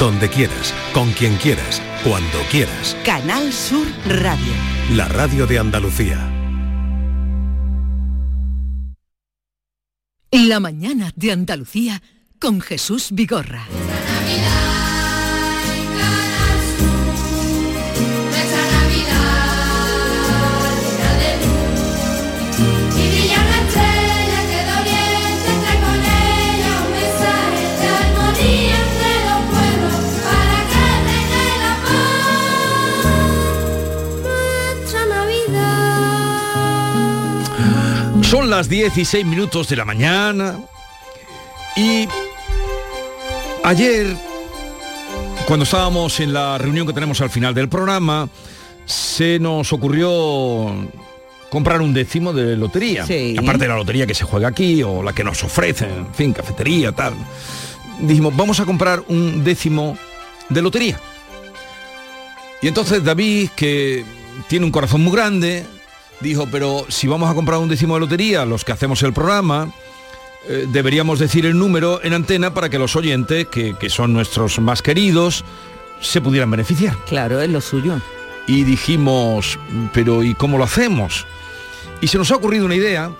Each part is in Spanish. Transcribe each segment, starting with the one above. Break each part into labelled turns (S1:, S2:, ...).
S1: donde quieras, con quien quieras, cuando quieras.
S2: Canal Sur Radio.
S1: La radio de Andalucía.
S2: La mañana de Andalucía con Jesús Vigorra.
S3: Son las 16 minutos de la mañana y ayer, cuando estábamos en la reunión que tenemos al final del programa, se nos ocurrió comprar un décimo de lotería. Aparte de la lotería que se juega aquí o la que nos ofrecen, en fin, cafetería, tal. Dijimos, vamos a comprar un décimo de lotería. Y entonces David, que tiene un corazón muy grande, dijo, pero si vamos a comprar un décimo de lotería, los que hacemos el programa, eh, deberíamos decir el número en antena para que los oyentes, que, que son nuestros más queridos, se pudieran beneficiar.
S4: Claro, es lo suyo.
S3: Y dijimos, pero ¿y cómo lo hacemos? Y se nos ha ocurrido una idea,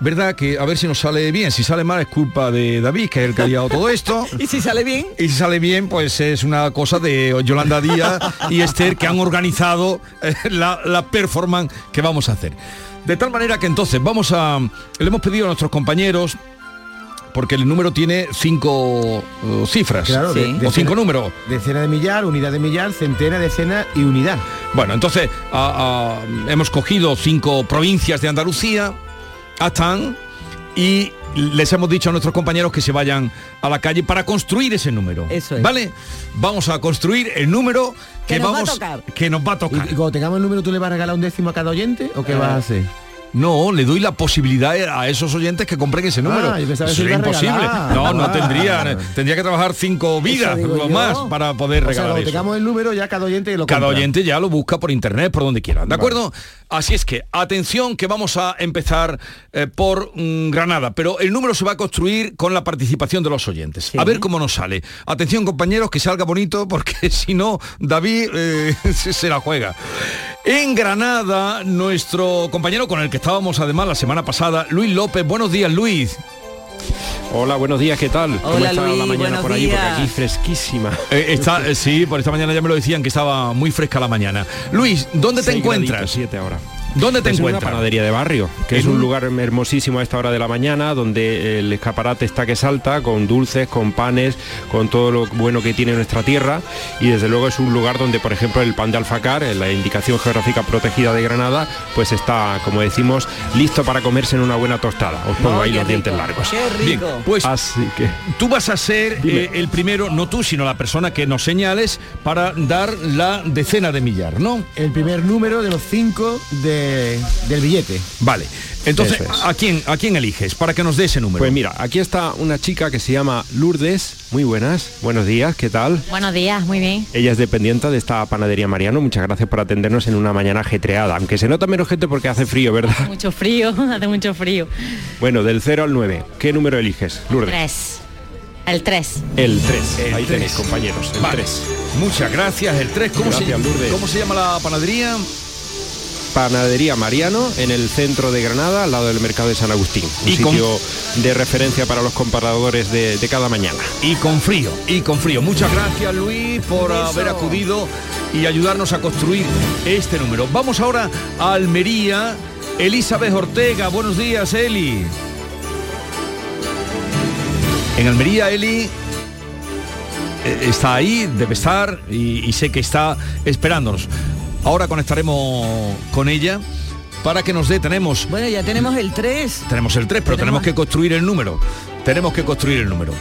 S3: ¿verdad? Que a ver si nos sale bien. Si sale mal es culpa de David, que es el que ha liado todo esto.
S4: ¿Y si sale bien?
S3: Y si sale bien, pues es una cosa de Yolanda Díaz y Esther que han organizado eh, la, la performance que vamos a hacer. De tal manera que entonces vamos a... Le hemos pedido a nuestros compañeros porque el número tiene cinco uh, cifras
S5: Claro, de-
S3: o cinco números.
S5: Decena de millar, unidad de millar, centena, decena y unidad.
S3: Bueno, entonces hemos cogido cinco provincias de Andalucía, Atán, y les hemos dicho a nuestros compañeros que se vayan a la calle para construir ese número.
S4: Eso es.
S3: ¿Vale? Vamos a construir el número que,
S4: Que nos va a
S3: vamos
S4: tocar.
S3: que nos va a tocar.
S5: y cuando tengamos el número, ¿tú le vas a regalar un décimo a cada oyente o qué
S3: Eh,
S5: vas a hacer?
S3: No, le doy la posibilidad a esos oyentes que compren ese número.
S5: Ah,
S3: Eso
S5: se
S3: sería imposible. No, no
S5: Ah.
S3: tendría. Tendría que trabajar cinco vidas
S5: digo
S3: o
S5: yo.
S3: más para poder
S5: O sea,
S3: regalar
S5: cuando
S3: eso.
S5: tengamos el número, ya cada oyente lo
S3: Cada
S5: compra.
S3: oyente ya lo busca por internet, por donde quiera. ¿De acuerdo? Así es que, atención, que vamos a empezar eh, por mm, Granada, pero el número se va a construir con la participación de los oyentes. A ver cómo nos sale. Atención, compañeros, que salga bonito, porque si no, David eh, se se la juega. En Granada, nuestro compañero con el que estábamos además la semana pasada, Luis López. Buenos días, Luis.
S6: Hola, buenos días, ¿qué tal? ¿Cómo está
S4: Luis,
S6: la mañana por allí? Porque aquí fresquísima.
S3: Eh, está, eh, sí, por esta mañana ya me lo decían que estaba muy fresca la mañana. Luis, ¿dónde te encuentras?
S6: graditos, siete ahora.
S3: ¿Dónde te
S6: Pues en una
S3: encuentras?
S6: panadería de barrio, que es un
S3: un-
S6: lugar hermosísimo a esta hora de la mañana, donde el escaparate está que salta, con dulces, con panes, con todo lo bueno que tiene nuestra tierra. Y desde luego es un lugar donde, por ejemplo, el pan de alfacar, en la indicación geográfica protegida de Granada, pues está, como decimos, listo para comerse en una buena tostada. Os pongo ahí los dientes largos.
S4: Qué
S3: Bien,
S4: rico.
S3: pues
S6: Así que...
S3: tú vas a ser eh, el primero, no tú, sino la persona que nos señales para dar la decena de millar, ¿no?
S5: El primer número de los cinco de- del billete.
S3: Vale. Entonces,
S6: es.
S3: ¿a quién a quién eliges para que nos dé ese número?
S6: Pues mira, aquí está una chica que se llama Lourdes. Muy buenas. Buenos días, ¿qué tal?
S7: Buenos días, muy bien.
S6: Ella es dependiente de esta panadería Mariano. Muchas gracias por atendernos en una mañana ajetreada. Aunque se nota menos gente porque hace frío, ¿verdad?
S7: Mucho frío, hace mucho frío.
S6: Bueno, del 0 al 9. ¿Qué número eliges, Lourdes?
S7: Tres. El 3.
S6: El 3.
S3: El
S6: Ahí
S3: tres.
S6: tenéis, compañeros. El
S3: Vale.
S6: 3.
S3: Muchas gracias. El 3, ¿cómo,
S6: Gracias.
S3: ¿cómo se llama la panadería?
S6: Panadería Mariano en el centro de Granada, al lado del mercado de San Agustín. Un
S3: Y con-
S6: sitio de referencia para los comparadores de, de cada mañana.
S3: Y con frío, y con frío. Muchas gracias Luis por haber acudido y ayudarnos a construir este número. Vamos ahora a Almería. Elizabeth Ortega, buenos días Eli. En Almería Eli eh, está ahí, debe estar y, y sé que está esperándonos. Ahora conectaremos con ella para que nos dé, tenemos
S4: Bueno, ya tenemos el 3.
S3: tenemos el 3, pero tenemos
S4: Tenemos-
S3: que construir el número. Tenemos que construir el número.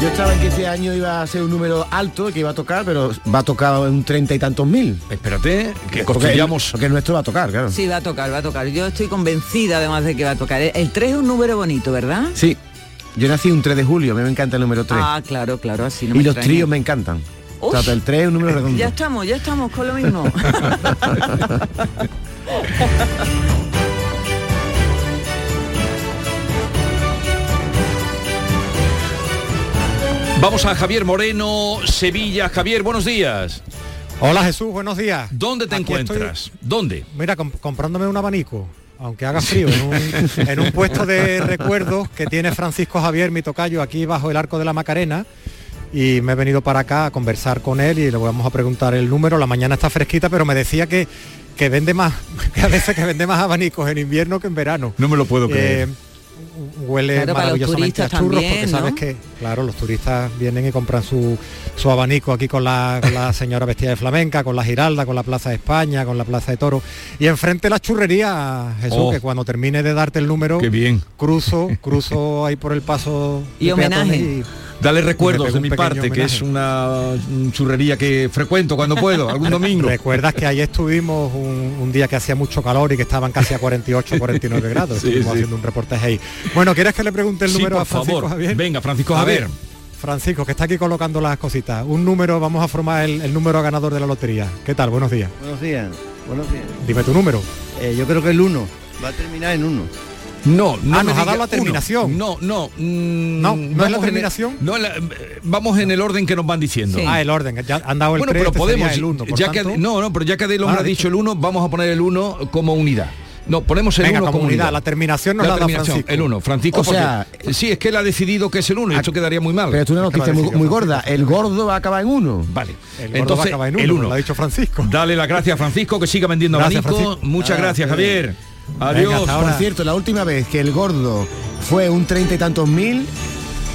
S5: Yo estaba en que este año iba a ser un número alto que iba a tocar, pero va a tocar un treinta y tantos mil.
S3: Espérate, que
S5: Porque
S3: construyamos.
S5: Porque el nuestro va a tocar, claro.
S4: Sí, va a tocar, va a tocar. Yo estoy convencida además de que va a tocar. El 3 es un número bonito, ¿verdad?
S5: Sí. Yo nací un 3 de julio, a mí me encanta el número 3.
S4: Ah, claro, claro, así no
S5: y
S4: me
S5: los
S4: extraña.
S5: tríos me encantan. O
S4: Uf.
S5: sea, el 3 es un número redondo.
S4: Ya estamos, ya estamos con lo mismo.
S3: Vamos a Javier Moreno, Sevilla. Javier, buenos días.
S8: Hola Jesús, buenos días.
S3: ¿Dónde te
S8: Aquí
S3: encuentras? ¿Dónde?
S8: Mira, com- comprándome un abanico, aunque haga frío, en un, en un puesto de recuerdos que tiene Francisco Javier, mi tocayo, aquí bajo el arco de la Macarena. Y me he venido para acá a conversar con él y le vamos a preguntar el número. La mañana está fresquita, pero me decía que, que vende más, que a veces que vende más abanicos en invierno que en verano.
S3: No me lo puedo creer.
S8: Eh, huele
S4: Claro, para los
S8: maravillosamente a
S4: turistas
S8: churros
S4: también,
S8: porque sabes que claro los turistas vienen y compran su, su abanico aquí con la, con la señora vestida de flamenca con la giralda con la plaza de España con la plaza de Toro y enfrente la churrería Jesús
S3: Oh.
S8: que cuando termine de darte el número
S3: Qué bien.
S8: cruzo cruzo ahí por el paso
S4: Y homenaje.
S3: Dale
S8: Me
S3: recuerdos de
S8: un
S3: mi
S8: pequeño
S3: parte, que es una churrería que frecuento cuando puedo, algún domingo.
S8: ¿Recuerdas que ayer estuvimos un, un día que hacía mucho calor y que estaban casi a 48, 49 grados?
S3: Sí,
S8: Estuvimos
S3: sí.
S8: haciendo un reportaje ahí. Bueno, ¿quieres que le pregunte el
S3: Sí,
S8: número
S3: por
S8: a Francisco
S3: favor.
S8: Javier?
S3: Venga, Francisco Javier.
S8: Ver, Francisco, que está aquí colocando las cositas. Un número, vamos a formar el, el número ganador de la lotería. ¿Qué tal? Buenos días.
S9: Buenos días, buenos días.
S8: Dime tu número.
S9: Eh, yo creo que el 1 va a terminar en 1.
S3: No, no
S8: Ah, nos ha dado la
S3: uno.
S8: terminación.
S3: No, no. mm,
S8: No, ¿no es la
S3: vamos en el-
S8: terminación?
S3: no, la- vamos en el orden que nos van diciendo.
S4: Sí.
S8: Ah, el orden. Ya han dado el
S3: Bueno,
S8: 3,
S3: pero
S8: este
S3: podemos,
S8: sería el 1. Por
S3: ya que,
S8: tanto-
S3: no, no, pero ya que Adel
S8: Ah,
S3: ha dicho el 1, vamos a poner el 1 como unidad. No, ponemos el
S8: Venga,
S3: 1
S8: como
S3: como
S8: unidad.
S3: unidad.
S8: La terminación nos
S3: La
S8: la, da
S3: terminación,
S8: Francisco.
S3: el 1. Francisco,
S5: O sea,
S3: porque- sí, es que él ha decidido que es el 1 y eso quedaría muy mal.
S5: Pero es una
S8: Es que lo
S5: noticia muy, muy gorda. El gordo va a acabar en uno.
S3: Vale.
S8: El gordo
S3: Entonces,
S8: va a acabar en
S3: el
S8: uno,
S3: 1.
S8: lo ha dicho Francisco.
S3: Dale las gracias a Francisco que siga vendiendo
S8: Gracias,
S3: abanico.
S8: Francisco.
S3: Muchas
S9: Ah,
S3: gracias. Javier. Adiós.
S8: ahora.
S5: Por cierto, la última vez que el gordo fue un treinta y tantos mil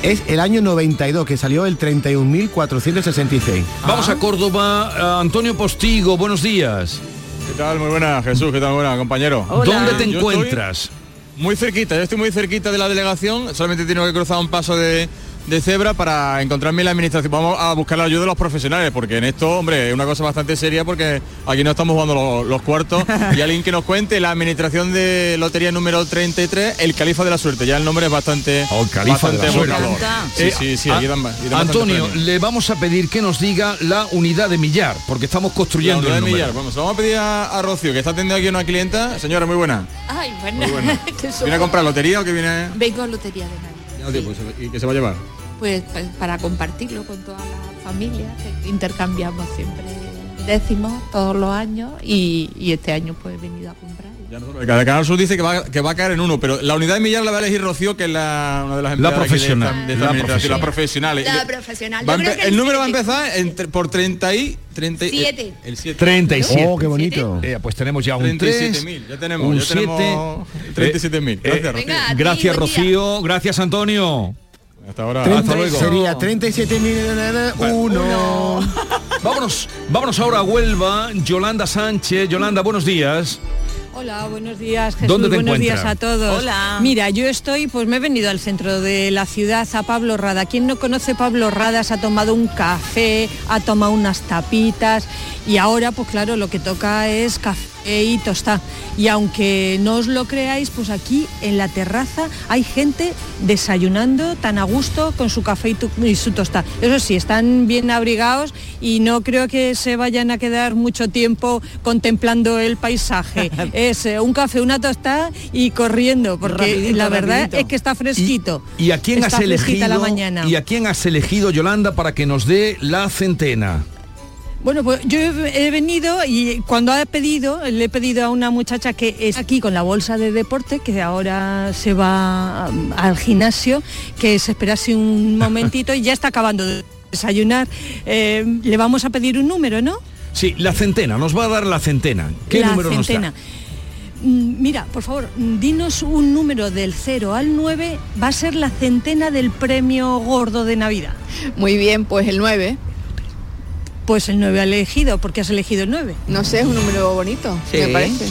S5: es el año 92, que salió el 31.466.
S3: Vamos a Córdoba. Eh, Antonio Postigo, buenos días.
S10: ¿Qué tal? Muy buena, Jesús. ¿Qué tal? Muy buena, compañero.
S4: Hola.
S3: ¿Dónde te
S10: Yo
S3: encuentras?
S10: Muy cerquita, yo estoy muy cerquita de la delegación. Solamente tengo que cruzar un paso de, de cebra para encontrarme en la administración. Vamos a buscar la ayuda de los profesionales, porque en esto, hombre, es una cosa bastante seria porque aquí no estamos jugando los, los cuartos. y alguien que nos cuente la administración de lotería número 33, el califa de la suerte. Ya el nombre es bastante,
S3: Oh, Califa la
S10: bastante evocador. Sí, sí, sí,
S3: a-
S10: aquí dan aquí dan
S3: Antonio, le vamos a pedir que nos diga la unidad de millar, porque estamos
S10: La
S3: construyendo
S10: unidad
S3: el
S10: de millar. Vamos, vamos a pedir a, a Rocío, que está atendiendo aquí una clienta. Señora, muy buena.
S11: Ay, bueno.
S10: Muy buena. ¿Viene a comprar lotería o que viene...?
S11: Vengo a Lotería de Navidad.
S10: Pues, ¿Y qué se va a llevar?
S11: Pues, pues, para compartirlo con toda la familia, que intercambiamos siempre décimos todos los años y, y este año pues he venido a comprar.
S10: Ya nosotros- Cada Canal Sur dice que va, que va a caer en uno, pero la unidad de millar la va a elegir Rocío, que es la, una de las
S3: La
S10: aquí de esta-
S3: profesional,
S10: de esta
S3: la
S10: administración, la
S3: profesional.
S10: profesional.
S11: La
S10: Le-
S11: profesional. Yo creo que
S10: el número va a empezar entre- por 30 y... 30 y-
S11: Siete.
S10: El 7.
S3: 37.
S5: Oh, qué bonito.
S3: Eh, pues tenemos ya un 3,
S10: 37.000, ya tenemos,
S3: un
S10: ya tenemos 37.000. Gracias,
S3: eh,
S10: Rocío.
S11: Venga, a ti,
S3: Gracias. Rocío. Gracias, Antonio.
S10: Hasta ahora.
S3: Hasta luego.
S5: Sería 37.000
S3: Vámonos, vámonos ahora a Huelva. Yolanda Sánchez. Yolanda, buenos días.
S12: Hola, buenos días, Jesús.
S3: ¿Dónde te
S12: buenos
S3: encuentras?
S12: días a todos.
S4: Hola.
S12: Mira, yo estoy, pues me he venido al centro de la ciudad a Pablo Rada. Quien no conoce Pablo Rada se ha tomado un café, ha tomado unas tapitas y ahora, pues claro, lo que toca es café y tostar. Y aunque no os lo creáis, pues aquí en la terraza hay gente desayunando tan a gusto con su café y, tu- y su tosta. Eso sí, están bien abrigados y no creo que se vayan a quedar mucho tiempo contemplando el paisaje. es eh, un café, una tostada y corriendo, porque
S4: Rapidito,
S12: la verdad
S4: rapidito.
S12: es que está fresquito.
S3: ¿Y a quién
S12: Está
S3: has elegido?
S12: la mañana.
S3: ¿Y a quién has elegido, Yolanda, para que nos dé la centena?
S12: Bueno, pues yo he venido y cuando ha pedido, le he pedido a una muchacha que es aquí con la bolsa de deporte, que ahora se va um, al gimnasio, que se esperase un momentito y ya está acabando de desayunar. Eh, le vamos a pedir un número, ¿no?
S3: Sí, la centena. Nos va a dar la centena. ¿Qué
S12: la
S3: número
S12: centena.
S3: nos da?
S12: Mm, Mira, por favor, dinos un número del 0 al 9, va a ser la centena del premio gordo de Navidad.
S11: Muy bien, pues el 9.
S12: Pues el 9 ha elegido, porque has elegido el 9.
S11: No sé, es un número bonito,
S4: Sí.
S11: me parece.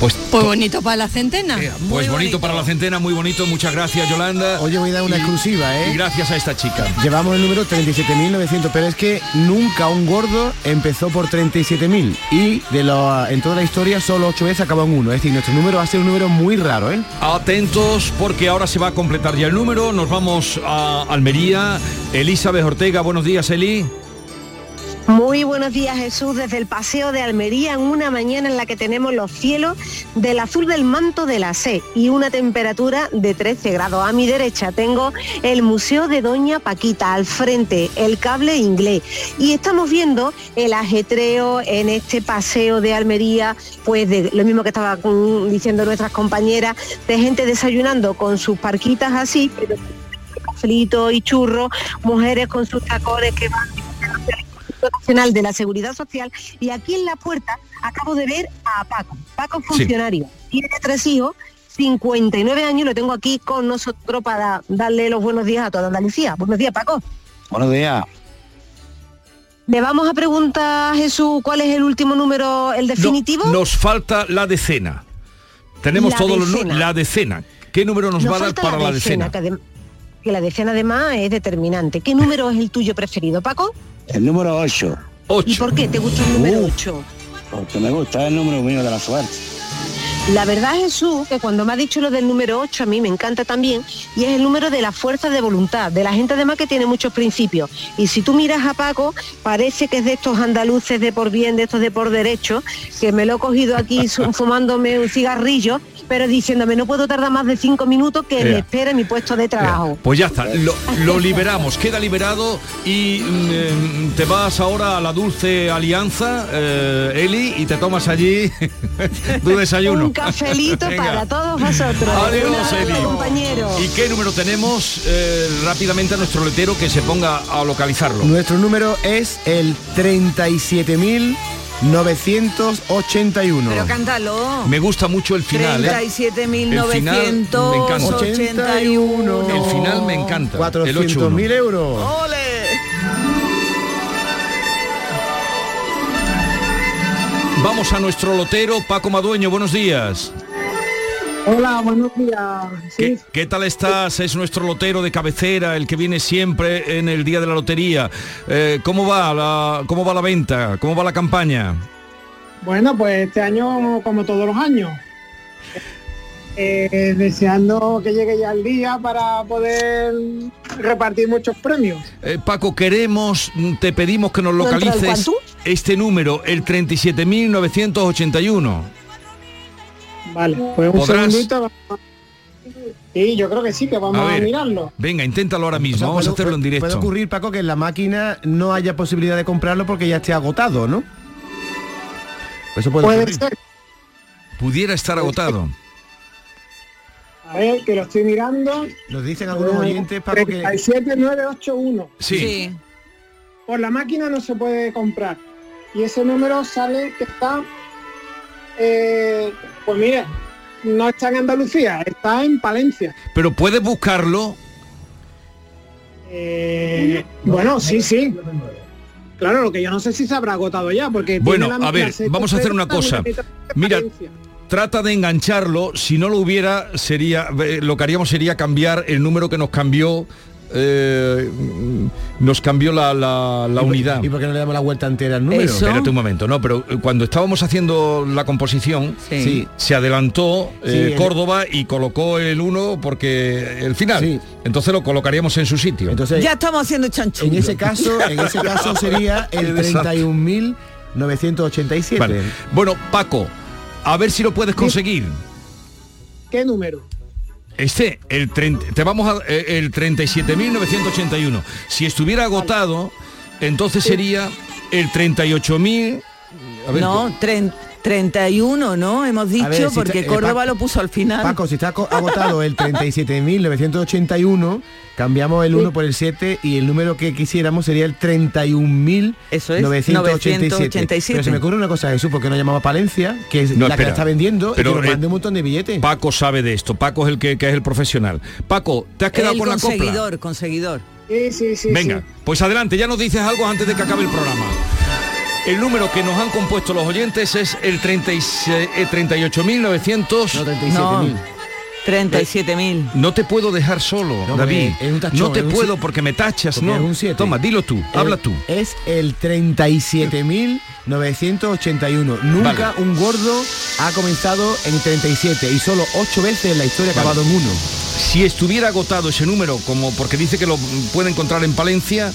S3: Pues,
S12: Pues bonito para la centena.
S3: eh, pues bonito, para la centena, muy bonito. Muchas gracias, Yolanda.
S5: Oye, voy a dar una
S3: Y-
S5: exclusiva,
S3: Y
S5: ¿eh?
S3: gracias a esta chica.
S5: Llevamos el número 37.900, pero es que nunca un gordo empezó por 37.000 y de lo, en toda la historia solo ocho veces acabó en uno. Es decir, nuestro número va a ser un número muy raro, ¿eh?
S3: Atentos porque ahora se va a completar ya el número. Nos vamos a Almería. Elizabeth Ortega, buenos días, Eli.
S13: Muy buenos días Jesús desde el Paseo de Almería en una mañana en la que tenemos los cielos del azul del manto de la C y una temperatura de 13 grados. A mi derecha tengo el Museo de Doña Paquita, al frente el cable inglés y estamos viendo el ajetreo en este Paseo de Almería, pues de lo mismo que estaba diciendo nuestras compañeras, de gente desayunando con sus parquitas así, pero cafelito y churro, mujeres con sus tacones que van Nacional de la Seguridad Social y aquí en la puerta acabo de ver a Paco. Paco es funcionario, tiene tres hijos, 59 años, lo tengo aquí con nosotros para darle los buenos días a toda Andalucía. Buenos días, Paco.
S14: Buenos días.
S13: Le vamos a preguntar, Jesús, ¿cuál es el último número, el definitivo?
S3: No, nos falta la decena. Tenemos
S13: La
S3: todos los
S13: decena.
S3: la decena. ¿Qué número nos,
S13: Nos
S3: va a dar para la decena?
S13: Que la decena además es determinante. ¿Qué número es el tuyo preferido, Paco?
S14: El número 8.
S13: ¿Y por qué te gusta el número 8?
S14: Porque me gusta el número mío de la suerte.
S13: La verdad, Jesús, que cuando me ha dicho lo del número 8, a mí me encanta también, y es el número de la fuerza de voluntad, de la gente además que tiene muchos principios. Y si tú miras a Paco, parece que es de estos andaluces de por bien, de estos de por derecho, que me lo he cogido aquí fumándome un cigarrillo, pero diciéndome, no puedo tardar más de cinco minutos que me espere mi puesto de trabajo.
S3: Pues ya está, lo, lo liberamos, queda liberado y mm, eh, te vas ahora a la dulce alianza, eh, Eli, y te tomas allí tu desayuno.
S13: Un cafelito para todos vosotros.
S3: Adiós, Eli.
S13: compañero.
S3: ¿Y qué número tenemos? Eh, rápidamente a nuestro letero que se ponga a localizarlo.
S5: Nuestro número es el 37.981.
S4: Pero cántalo.
S3: Me gusta mucho el final. ¿eh? El final me encanta.
S4: 37.981.
S3: El final me encanta. el
S5: 400.000 euros.
S3: Vamos a nuestro lotero, Paco Madueño, buenos días.
S15: Hola, buenos días.
S3: ¿Qué, qué tal estás? Es nuestro lotero de cabecera, el que viene siempre en el día de la lotería. Eh, ¿Cómo va la, cómo va la venta? ¿Cómo va la campaña?
S15: Bueno, pues este año, como todos los años, eh, deseando que llegue ya el día para poder repartir muchos premios.
S3: Eh, Paco, queremos, te pedimos que nos
S15: ¿No entra el
S3: localices este número, el 37.981.
S15: Vale, pues un
S3: ¿Podrás?
S15: segundito. vamos a- Sí, yo creo que sí, que vamos
S5: A
S15: mirarlo.
S3: Venga, inténtalo ahora mismo,
S5: O sea,
S3: vamos a hacerlo en directo.
S5: Puede ocurrir, Paco, que en la máquina no haya posibilidad de comprarlo porque ya esté agotado, ¿no? Eso puede,
S15: Puede
S5: ocurrir.
S15: ser.
S3: Pudiera estar agotado.
S15: A ver, que lo estoy mirando.
S5: Nos dicen algunos oyentes, Paco, que...
S15: 37981.
S3: Sí. Sí.
S15: Por la máquina no se puede comprar. Y ese número sale que está... eh, pues mira, no está en Andalucía, está en Palencia.
S3: Pero puedes buscarlo.
S15: Eh, bueno, sí, sí. Claro, lo que yo no sé si se habrá agotado ya, porque...
S3: Bueno,
S15: tiene la-
S3: a ver, vamos a hacer una cosa. Mira, trata de engancharlo. Si no lo hubiera, sería eh, lo que haríamos sería cambiar el número que nos cambió. Eh, nos cambió la, la- la
S5: ¿Y por-
S3: unidad.
S5: ¿Y por qué no le damos la vuelta entera al número?
S3: Espérate un momento, no, pero eh, cuando estábamos haciendo la composición,
S5: Sí. Sí.
S3: se adelantó
S5: Sí,
S3: eh,
S5: el-
S3: Córdoba y colocó el 1 porque el final. Entonces lo colocaríamos en su sitio.
S5: Entonces,
S4: Ya estamos haciendo chanchullo.
S5: en ese caso, en ese caso sería el
S3: Qué desastre.
S5: 31.987.
S3: Vale. Bueno, Paco, a ver si lo puedes conseguir.
S15: ¿Qué número?
S3: Este, el 30, te vamos a eh, el 37.981. Si estuviera agotado, entonces sería el 38.000. A ver,
S4: No, tren- 31, ¿no? Hemos dicho,
S5: A ver, si
S4: porque
S5: está- eh,
S4: Córdoba
S5: Paco-
S4: lo puso al final.
S5: Paco, si está agotado el 37.981, cambiamos el 1 por el 7 y el número que quisiéramos sería el 31.987.
S4: 987.
S5: Pero se me ocurre una cosa, Jesús, porque no llamamos a Palencia, que es
S3: No,
S5: la que la está vendiendo,
S3: Pero,
S5: y que nos
S3: eh,
S5: mande un montón de billetes.
S3: Paco sabe de esto. Paco es el que, que es el profesional. Paco, ¿te has quedado
S4: El
S3: con la copla?
S4: conseguidor, conseguidor.
S15: Sí, sí, sí.
S3: Venga,
S15: sí.
S3: pues adelante, ya nos dices algo antes de que acabe el programa. El número que nos han compuesto los oyentes es el 36 eh, 38.900.
S4: No, 37.000.
S3: No te puedo dejar solo,
S5: No,
S3: David.
S5: porque es un tachón,
S3: no te
S5: es un
S3: puedo porque me tachas,
S5: porque
S3: ¿no?
S5: es un siete.
S3: Toma, dilo tú,
S5: El-
S3: habla tú.
S5: Es el 37.981. Nunca un gordo ha comenzado en 37 y solo 8 veces en la historia ha
S3: Vale.
S5: acabado en 1.
S3: Si estuviera agotado ese número, como porque dice que lo puede encontrar en Palencia,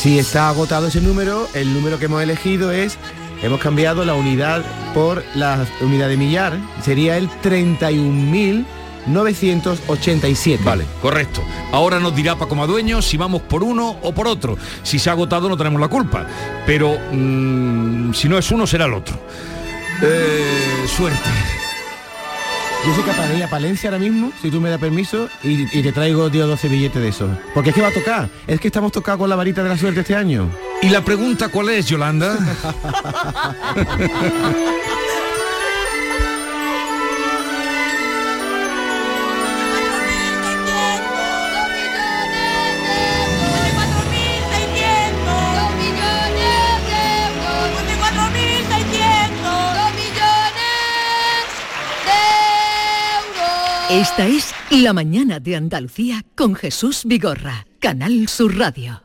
S5: Si está agotado ese número, el número que hemos elegido es, hemos cambiado la unidad por la unidad de millar, sería el 31.987.
S3: Vale, correcto. Ahora nos dirá Paco Madueño si vamos por uno o por otro. Si se ha agotado no tenemos la culpa. Pero mm, si no es uno, será el otro. Eh, suerte.
S5: Yo soy capaz de ir a Palencia ahora mismo, si tú me das permiso, y, y te traigo 10 o 12 billetes de esos. Porque es que va a tocar. Es que estamos tocados con la varita de la suerte este año.
S3: ¿Y la pregunta cuál es, Yolanda?
S2: Esta es La mañana de Andalucía con Jesús Vigorra, Canal Sur Radio.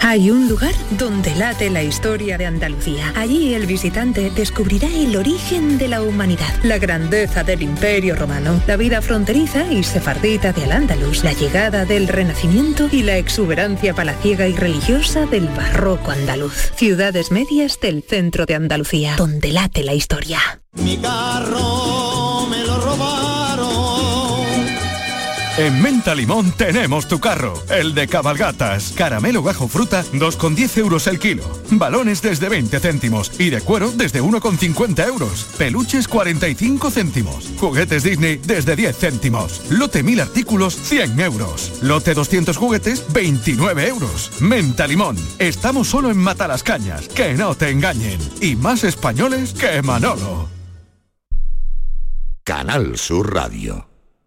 S16: Hay un lugar donde late la historia de Andalucía. Allí el visitante descubrirá el origen de la humanidad, la grandeza del imperio romano, la vida fronteriza y sefardita de Al-Ándalus, la llegada del Renacimiento y la exuberancia palaciega y religiosa del barroco andaluz. Ciudades medias del centro de Andalucía, donde late la historia.
S17: Mi carro
S18: En Menta Limón tenemos tu carro, el de cabalgatas. Caramelo bajo fruta, 2,10 euros el kilo. Balones desde 20 céntimos y de cuero desde 1,50 euros. Peluches 45 céntimos. Juguetes Disney desde 10 céntimos. Lote 1000 artículos, 100 euros. Lote 200 juguetes, 29 euros. Menta Limón. Estamos solo en Matalascañas. Que no te engañen. Y más españoles que Manolo.
S19: Canal Sur Radio.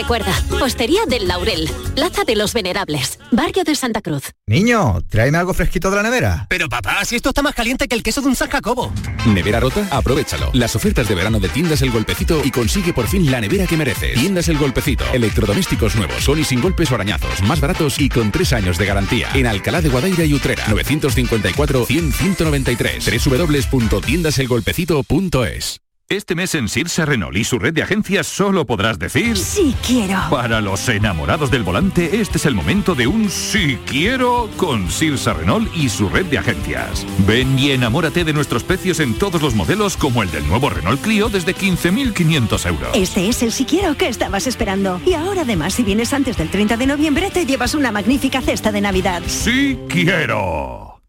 S20: Recuerda, Hostería del Laurel, Plaza de los Venerables, Barrio de Santa Cruz.
S14: Niño, tráeme algo fresquito de la nevera.
S21: Pero papá, si esto está más caliente que el queso de un San Jacobo.
S22: ¿Nevera rota? Aprovechalo. Las ofertas de verano de Tiendas El Golpecito y consigue por fin la nevera que mereces. Tiendas El Golpecito. Electrodomésticos nuevos, son y sin golpes o arañazos, más baratos y con tres años de garantía. En Alcalá de Guadaira y Utrera. 954-100-193. www.tiendaselgolpecito.es
S23: Este mes en Sirsa Renault y su red de agencias solo podrás decir...
S20: Sí quiero.
S23: Para los enamorados del volante, este es el momento de un sí quiero con Sirsa Renault y su red de agencias. Ven y enamórate de nuestros precios en todos los modelos como el del nuevo Renault Clio desde 15.500 euros.
S24: Este es el si quiero que estabas esperando. Y ahora además, si vienes antes del 30 de noviembre, te llevas una magnífica cesta de Navidad.
S23: Sí quiero.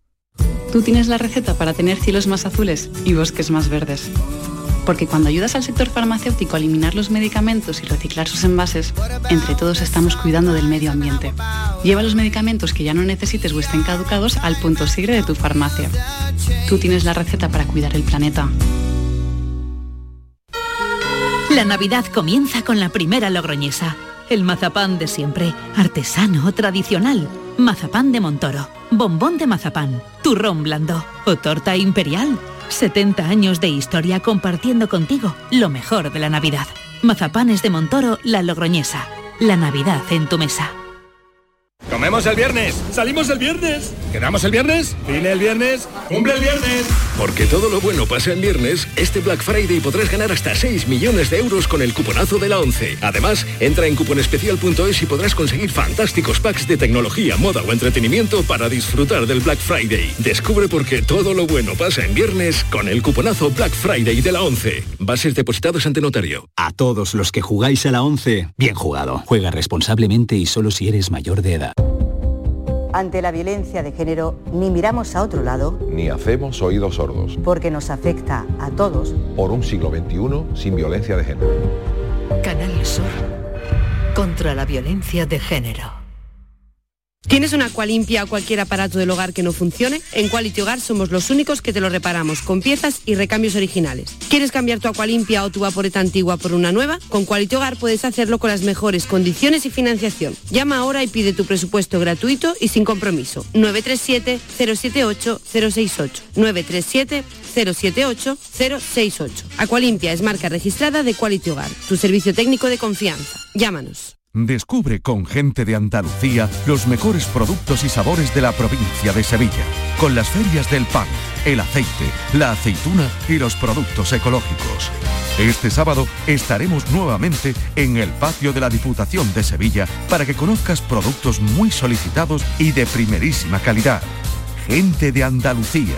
S25: Tú tienes la receta para tener cielos más azules y bosques más verdes. Porque cuando ayudas al sector farmacéutico a eliminar los medicamentos y reciclar sus envases, entre todos estamos cuidando del medio ambiente. Lleva los medicamentos que ya no necesites o estén caducados al punto sigre de tu farmacia. Tú tienes la receta para cuidar el planeta.
S2: La Navidad comienza con la primera logroñesa. El mazapán de siempre, artesano, tradicional. Mazapán de Montoro, bombón de mazapán, turrón blando o torta imperial. 70 años de historia compartiendo contigo lo mejor de la Navidad. Mazapanes de Montoro, la logroñesa. La Navidad en tu mesa.
S26: Comemos el viernes, salimos el viernes, quedamos el viernes, cine el viernes, cumple el viernes.
S27: Porque todo lo bueno pasa en viernes, este Black Friday podrás ganar hasta 6 millones de euros con el cuponazo de la 11. Además, entra en cuponespecial.es y podrás conseguir fantásticos packs de tecnología, moda o entretenimiento para disfrutar del Black Friday. Descubre por qué todo lo bueno pasa en viernes con el cuponazo Black Friday de la 11. Bases depositados ante notario.
S28: A todos los que jugáis a la 11, bien jugado. Juega responsablemente y solo si eres mayor de edad.
S24: Ante la violencia de género, ni miramos a otro lado,
S29: Ni hacemos oídos sordos.
S24: porque nos afecta a todos.
S29: Por un siglo XXI sin violencia de género.
S30: Canal Sur. Contra la violencia de género.
S31: ¿Tienes una Aqualimpia o cualquier aparato del hogar que no funcione? En Quality Hogar somos los únicos que te lo reparamos con piezas y recambios originales. ¿Quieres cambiar tu Aqualimpia o tu vaporeta antigua por una nueva? Con Quality Hogar puedes hacerlo con las mejores condiciones y financiación. Llama ahora y pide tu presupuesto gratuito y sin compromiso. 937-078-068. 937-078-068. Aqualimpia es marca registrada de Quality Hogar, tu servicio técnico de confianza. Llámanos.
S18: Descubre con gente de Andalucía los mejores productos y sabores de la provincia de Sevilla, con las ferias del pan, el aceite, la aceituna y los productos ecológicos. Este sábado estaremos nuevamente en el patio de la Diputación de Sevilla para que conozcas productos muy solicitados y de primerísima calidad. Gente de Andalucía.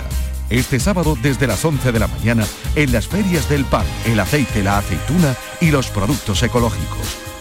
S18: Este sábado desde las 11 de la mañana en las ferias del pan, el aceite, la aceituna y los productos ecológicos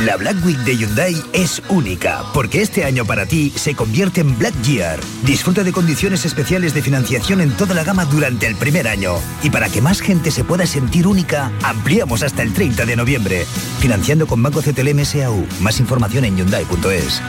S32: La Black Week de Hyundai es única, porque este año para ti se convierte en Black Year. Disfruta de condiciones especiales de financiación en toda la gama durante el primer año. Y para que más gente se pueda sentir única, ampliamos hasta el 30 de noviembre. Financiando con Banco CTLM SAU. Más información en Hyundai.es.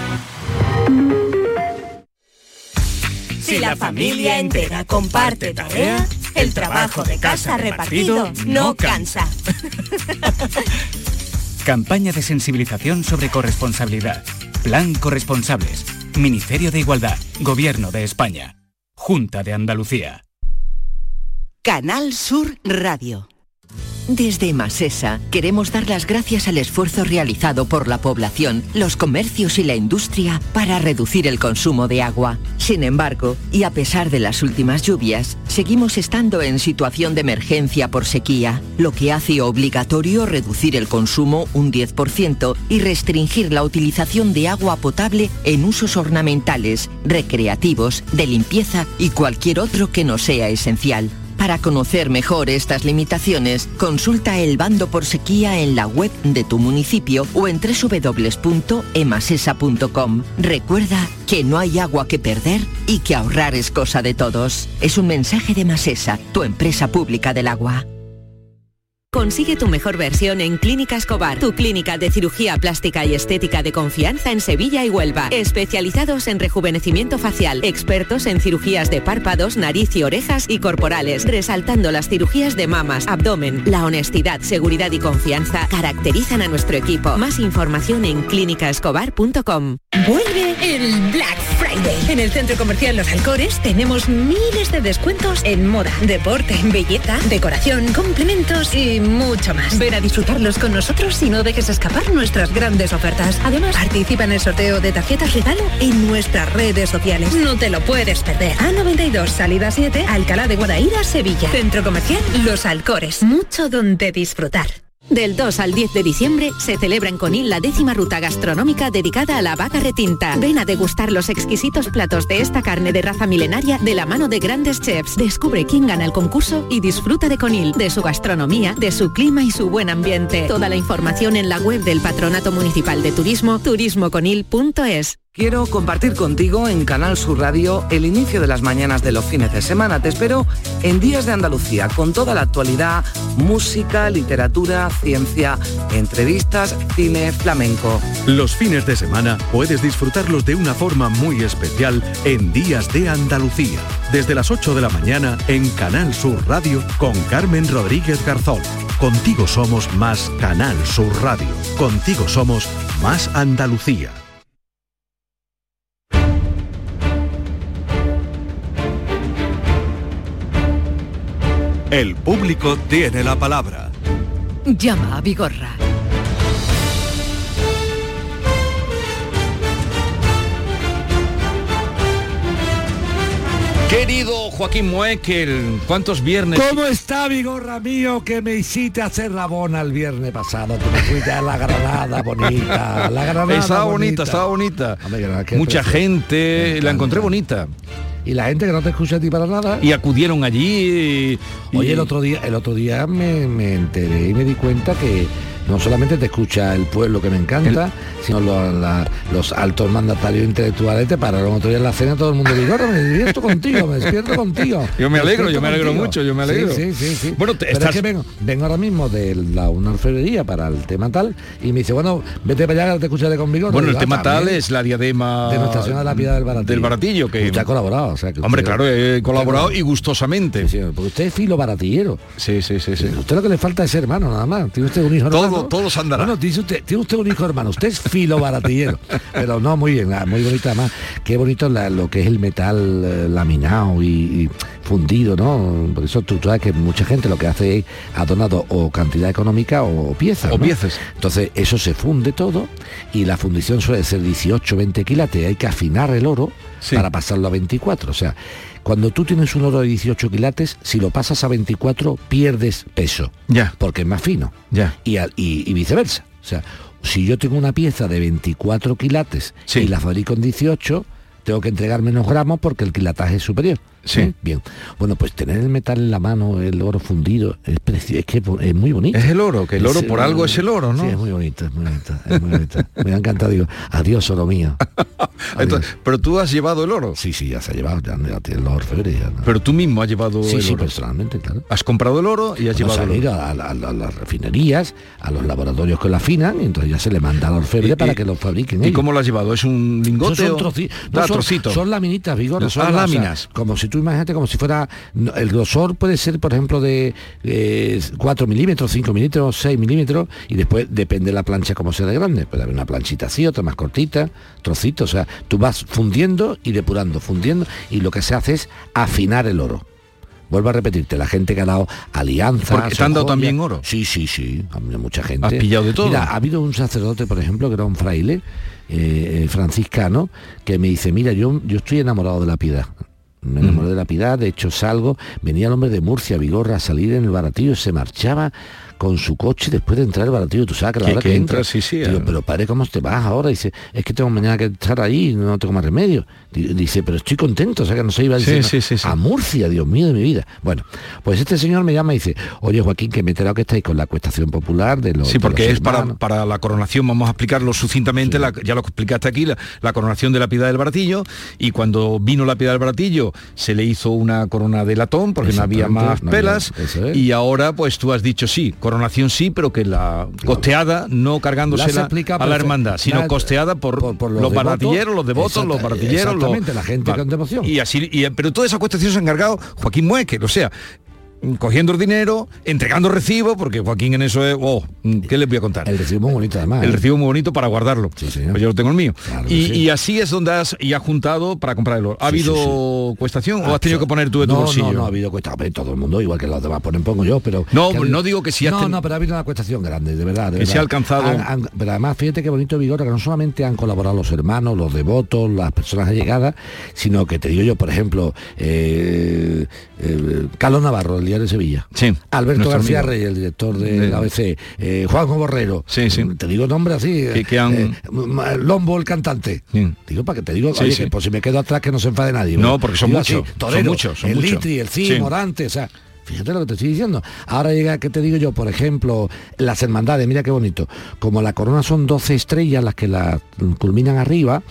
S20: Si la familia entera comparte tarea, el trabajo de casa repartido no cansa.
S28: Campaña de sensibilización sobre corresponsabilidad. Plan Corresponsables. Ministerio de Igualdad. Gobierno de España. Junta de Andalucía.
S33: Canal Sur Radio. Desde Masesa queremos dar las gracias al esfuerzo realizado por la población, los comercios y la industria para reducir el consumo de agua. Sin embargo, y a pesar de las últimas lluvias, seguimos estando en situación de emergencia por sequía, lo que hace obligatorio reducir el consumo un 10% y restringir la utilización de agua potable en usos ornamentales, recreativos, de limpieza y cualquier otro que no sea esencial. Para conocer mejor estas limitaciones, consulta el bando por sequía en la web de tu municipio o en www.emasesa.com. Recuerda que no hay agua que perder y que ahorrar es cosa de todos. Es un mensaje de Masesa, tu empresa pública del agua.
S34: Consigue tu mejor versión en Clínica Escobar, tu clínica de cirugía plástica y estética de confianza en Sevilla y Huelva. Especializados en rejuvenecimiento facial, expertos en cirugías de párpados, nariz y orejas y corporales, resaltando las cirugías de mamas, abdomen. La honestidad, seguridad y confianza caracterizan a nuestro equipo. Más información en clínicaescobar.com.
S16: Vuelve el Black Friday. En el centro comercial Los Alcores tenemos miles de descuentos en moda, deporte, belleza, decoración, complementos y mucho más. Ven a disfrutarlos con nosotros y no dejes escapar nuestras grandes ofertas. Además, participa en el sorteo de tarjetas regalo en nuestras redes sociales. No te lo puedes perder. A92, salida 7, Alcalá de Guadaira, Sevilla. Centro comercial Los Alcores. Mucho donde disfrutar.
S34: Del 2 al 10 de diciembre se celebra en Conil la décima ruta gastronómica dedicada a la vaca retinta. Ven a degustar los exquisitos platos de esta carne de raza milenaria de la mano de grandes chefs. Descubre quién gana el concurso y disfruta de Conil, de su gastronomía, de su clima y su buen ambiente. Toda la información en la web del Patronato Municipal de Turismo, turismoconil.es.
S35: Quiero compartir contigo en Canal Sur Radio el inicio de las mañanas de los fines de semana. Te espero en Días de Andalucía con toda la actualidad, música, literatura, ciencia, entrevistas, cine, flamenco.
S36: Los fines de semana puedes disfrutarlos de una forma muy especial en Días de Andalucía. Desde las 8 de la mañana en Canal Sur Radio con Carmen Rodríguez Garzón. Contigo somos más Canal Sur Radio. Contigo somos más Andalucía.
S27: El público tiene la palabra.
S30: Llama a Vigorra.
S3: Querido Joaquín Muekel, ¿cuántos viernes?
S37: ¿Cómo está, Vigorra mío, que me hiciste hacer la bona el viernes pasado? Que me fuiste a la Granada bonita, la Granada
S3: Estaba bonita, estaba bonita. Mucha gente, la encontré bonita.
S37: Y la gente que no te escucha a ti para nada.
S3: Y acudieron allí. y-
S37: Oye, el otro día, el otro día me, me enteré y me di cuenta que no solamente te escucha el pueblo que me encanta, sino lo- la- los altos mandatarios intelectuales te pararon otro día en la cena todo el mundo dijo, "Ahora me despierto contigo, me despierto contigo.
S3: Yo me alegro, yo
S37: despierto
S3: me alegro
S37: contigo".
S3: mucho, yo me alegro.
S37: Sí, sí, sí.
S3: Bueno, te-
S37: Pero
S3: estás-
S37: es que vengo, vengo ahora mismo de la, una orfebrería para el tema tal y me dice, bueno, vete para allá te escucharé con vigor.
S3: Bueno, el
S37: Digo,
S3: tema
S37: "Ah,
S3: tal
S37: también".
S3: es la diadema
S37: de Nuestra Señora de la Piedad del Baratillo.
S3: del Baratillo que
S37: Usted ha colaborado, o sea, que
S3: Hombre,
S37: usted-
S3: claro, he colaborado y gustosamente.
S37: Porque usted es filo baratillero.
S3: Sí, sí, sí, sí.
S37: Usted lo que le falta es hermano, nada más. Tiene usted un hijo
S3: Todo- todos andará.
S37: Bueno, tiene usted, tiene usted un hijo hermano. Usted es filo baratillero. Pero no, muy bien, ah, muy bonito además. Qué bonito la- lo que es el metal eh, laminado y, y fundido, ¿no? Por eso tú, sabes que mucha gente lo que hace es ha donado o cantidad económica o piezas.
S3: O
S37: ¿no?
S3: piezas.
S37: Entonces eso se funde todo y la fundición suele ser 18, 20 quilates. Hay que afinar el oro para pasarlo a 24. O sea, cuando tú tienes un oro de 18 quilates, si lo pasas a 24 pierdes peso.
S3: Ya.
S37: Porque es más fino.
S3: Ya.
S37: Y, y viceversa. O sea, si yo tengo una pieza de 24 quilates y la fabrico en 18, tengo que entregar menos gramos porque el quilataje es superior.
S3: Sí.
S37: ¿Eh? Bien. Bueno, pues tener el metal en la mano, el oro fundido, es, preci- es que es muy bonito.
S3: Es el oro, que el oro por algo es el oro, ¿no?
S37: Sí, es muy bonito, es muy bonito, es muy bonito. Me ha encantado, digo, adiós, oro mío.
S3: Entonces, pero tú has llevado el oro.
S37: Sí, sí, ya se ha llevado, ya, ya tiene los orfebres. ya, ¿no?
S3: Pero tú mismo has llevado
S37: Sí,
S3: el
S37: sí,
S3: oro.
S37: personalmente, claro.
S3: Has comprado el oro y has llevado el oro.
S37: ido a, la- a la- a las refinerías, a los laboratorios que lo afinan, y entonces ya se le manda al orfebre para que lo fabriquen
S3: ¿Y
S37: ellos.
S3: cómo lo has llevado? ¿Es un lingote?
S37: No, son,
S3: o-
S37: troci-
S3: Ah,
S37: no, son,
S3: trocito.
S37: son laminitas, Vigor.
S3: Ah,
S37: son sea,
S3: láminas.
S37: como si tú imagínate como si fuera... El grosor puede ser, por ejemplo, de eh, 4 milímetros, 5 milímetros, 6 milímetros, y después depende de la plancha como sea de grande. Puede haber una planchita así, otra más cortita, trocitos. O sea, tú vas fundiendo y depurando, fundiendo, y lo que se hace es afinar el oro. Vuelvo a repetirte, la gente que ha dado alianzas...
S3: Porque te han
S37: o
S3: dado también oro.
S37: Sí, sí, sí, ha habido mucha gente.
S3: Has pillado de todo.
S37: Mira, ha habido un sacerdote, por ejemplo, que era un fraile eh, eh, franciscano, que me dice, mira, yo, yo estoy enamorado de la piedad. Me enamoré de la piedad, de hecho salgo, venía el hombre de Murcia, Vigorra, a salir en el baratillo, se marchaba con su coche después de entrar el baratillo, tú sabes que la hora
S3: que
S37: que,
S3: entra,
S37: entra,
S3: sí, sí,
S37: Digo, pero padre, ¿cómo te vas ahora? Dice, es que tengo mañana que estar ahí, no tengo más remedio. Di- Dice, pero estoy contento, o sea que no se iba
S3: Sí,
S37: diciendo, a Murcia, Dios mío de mi vida. Bueno, pues este señor me llama y dice, oye Joaquín, que me he enterado que estáis con la cuestación popular de los
S3: Sí, porque
S37: los
S3: es para,
S37: hermanos".
S3: para la coronación, vamos a explicarlo sucintamente, la- ya lo explicaste aquí, la, la coronación de la piedad del baratillo, y cuando vino la piedad del baratillo se le hizo una corona de latón, porque no había más
S37: no había-
S3: pelas,
S37: es.
S3: y ahora pues tú has dicho sí, coronación sí, pero que la costeada no
S37: La se
S3: cargándosela a la hermandad, sino
S37: La-
S3: costeada por,
S37: por los
S3: los
S37: devotos,
S3: baratilleros, los devotos, los baratilleros, los-
S37: la gente con devoción.
S3: Y así, y- pero toda esa cuestación se ha encargado Joaquín Mueque, o sea, cogiendo el dinero, entregando recibo, porque Joaquín en eso es, oh, ¿qué les voy a contar?
S37: El recibo muy bonito además.
S3: El
S37: ¿eh?
S3: recibo muy bonito para guardarlo. Pues yo lo tengo el mío.
S37: Claro
S3: y,
S37: sí.
S3: y así es donde has, y has juntado para comprar el oro. ¿Ha
S37: Sí,
S3: habido cuestación o has tenido que poner tú de tu
S37: no,
S3: bolsillo?
S37: No, no ha habido cuestación, todo el mundo, igual que los demás ponen, pongo yo, pero...
S3: No, no digo que si
S37: No,
S3: ten-
S37: no, pero ha habido una cuestación grande, de verdad. de
S3: Que se ha alcanzado-
S37: Han- han- pero además, fíjate qué bonito Vigor, que no solamente han colaborado los hermanos, los devotos, las personas allegadas, sino que te digo yo, por ejemplo, eh, eh, Carlos Navarro, el diario de Sevilla.
S3: Sí.
S37: Alberto García
S3: amigo.
S37: Rey, el director de
S3: De-
S37: la ABC, eh, Juanjo Borrero,
S3: Sí, sí.
S37: te digo nombre así,
S3: Que- que han-
S37: eh, M- Lombo el cantante, digo para que te digo,
S3: Sí,
S37: oye,
S3: sí.
S37: que por si me quedo atrás que no se enfade nadie.
S3: No,
S37: ¿verdad?
S3: porque son
S37: Digo
S3: muchos,
S37: así,
S3: son
S37: Torero,
S3: muchos, son
S37: el
S3: muchos.
S37: Litri, el Cid,
S3: Sí.
S37: Morante, o sea, Fíjate lo que te estoy diciendo. Ahora llega, que te digo yo? Por ejemplo, las hermandades, mira qué bonito. Como la corona son 12 estrellas las que la culminan arriba,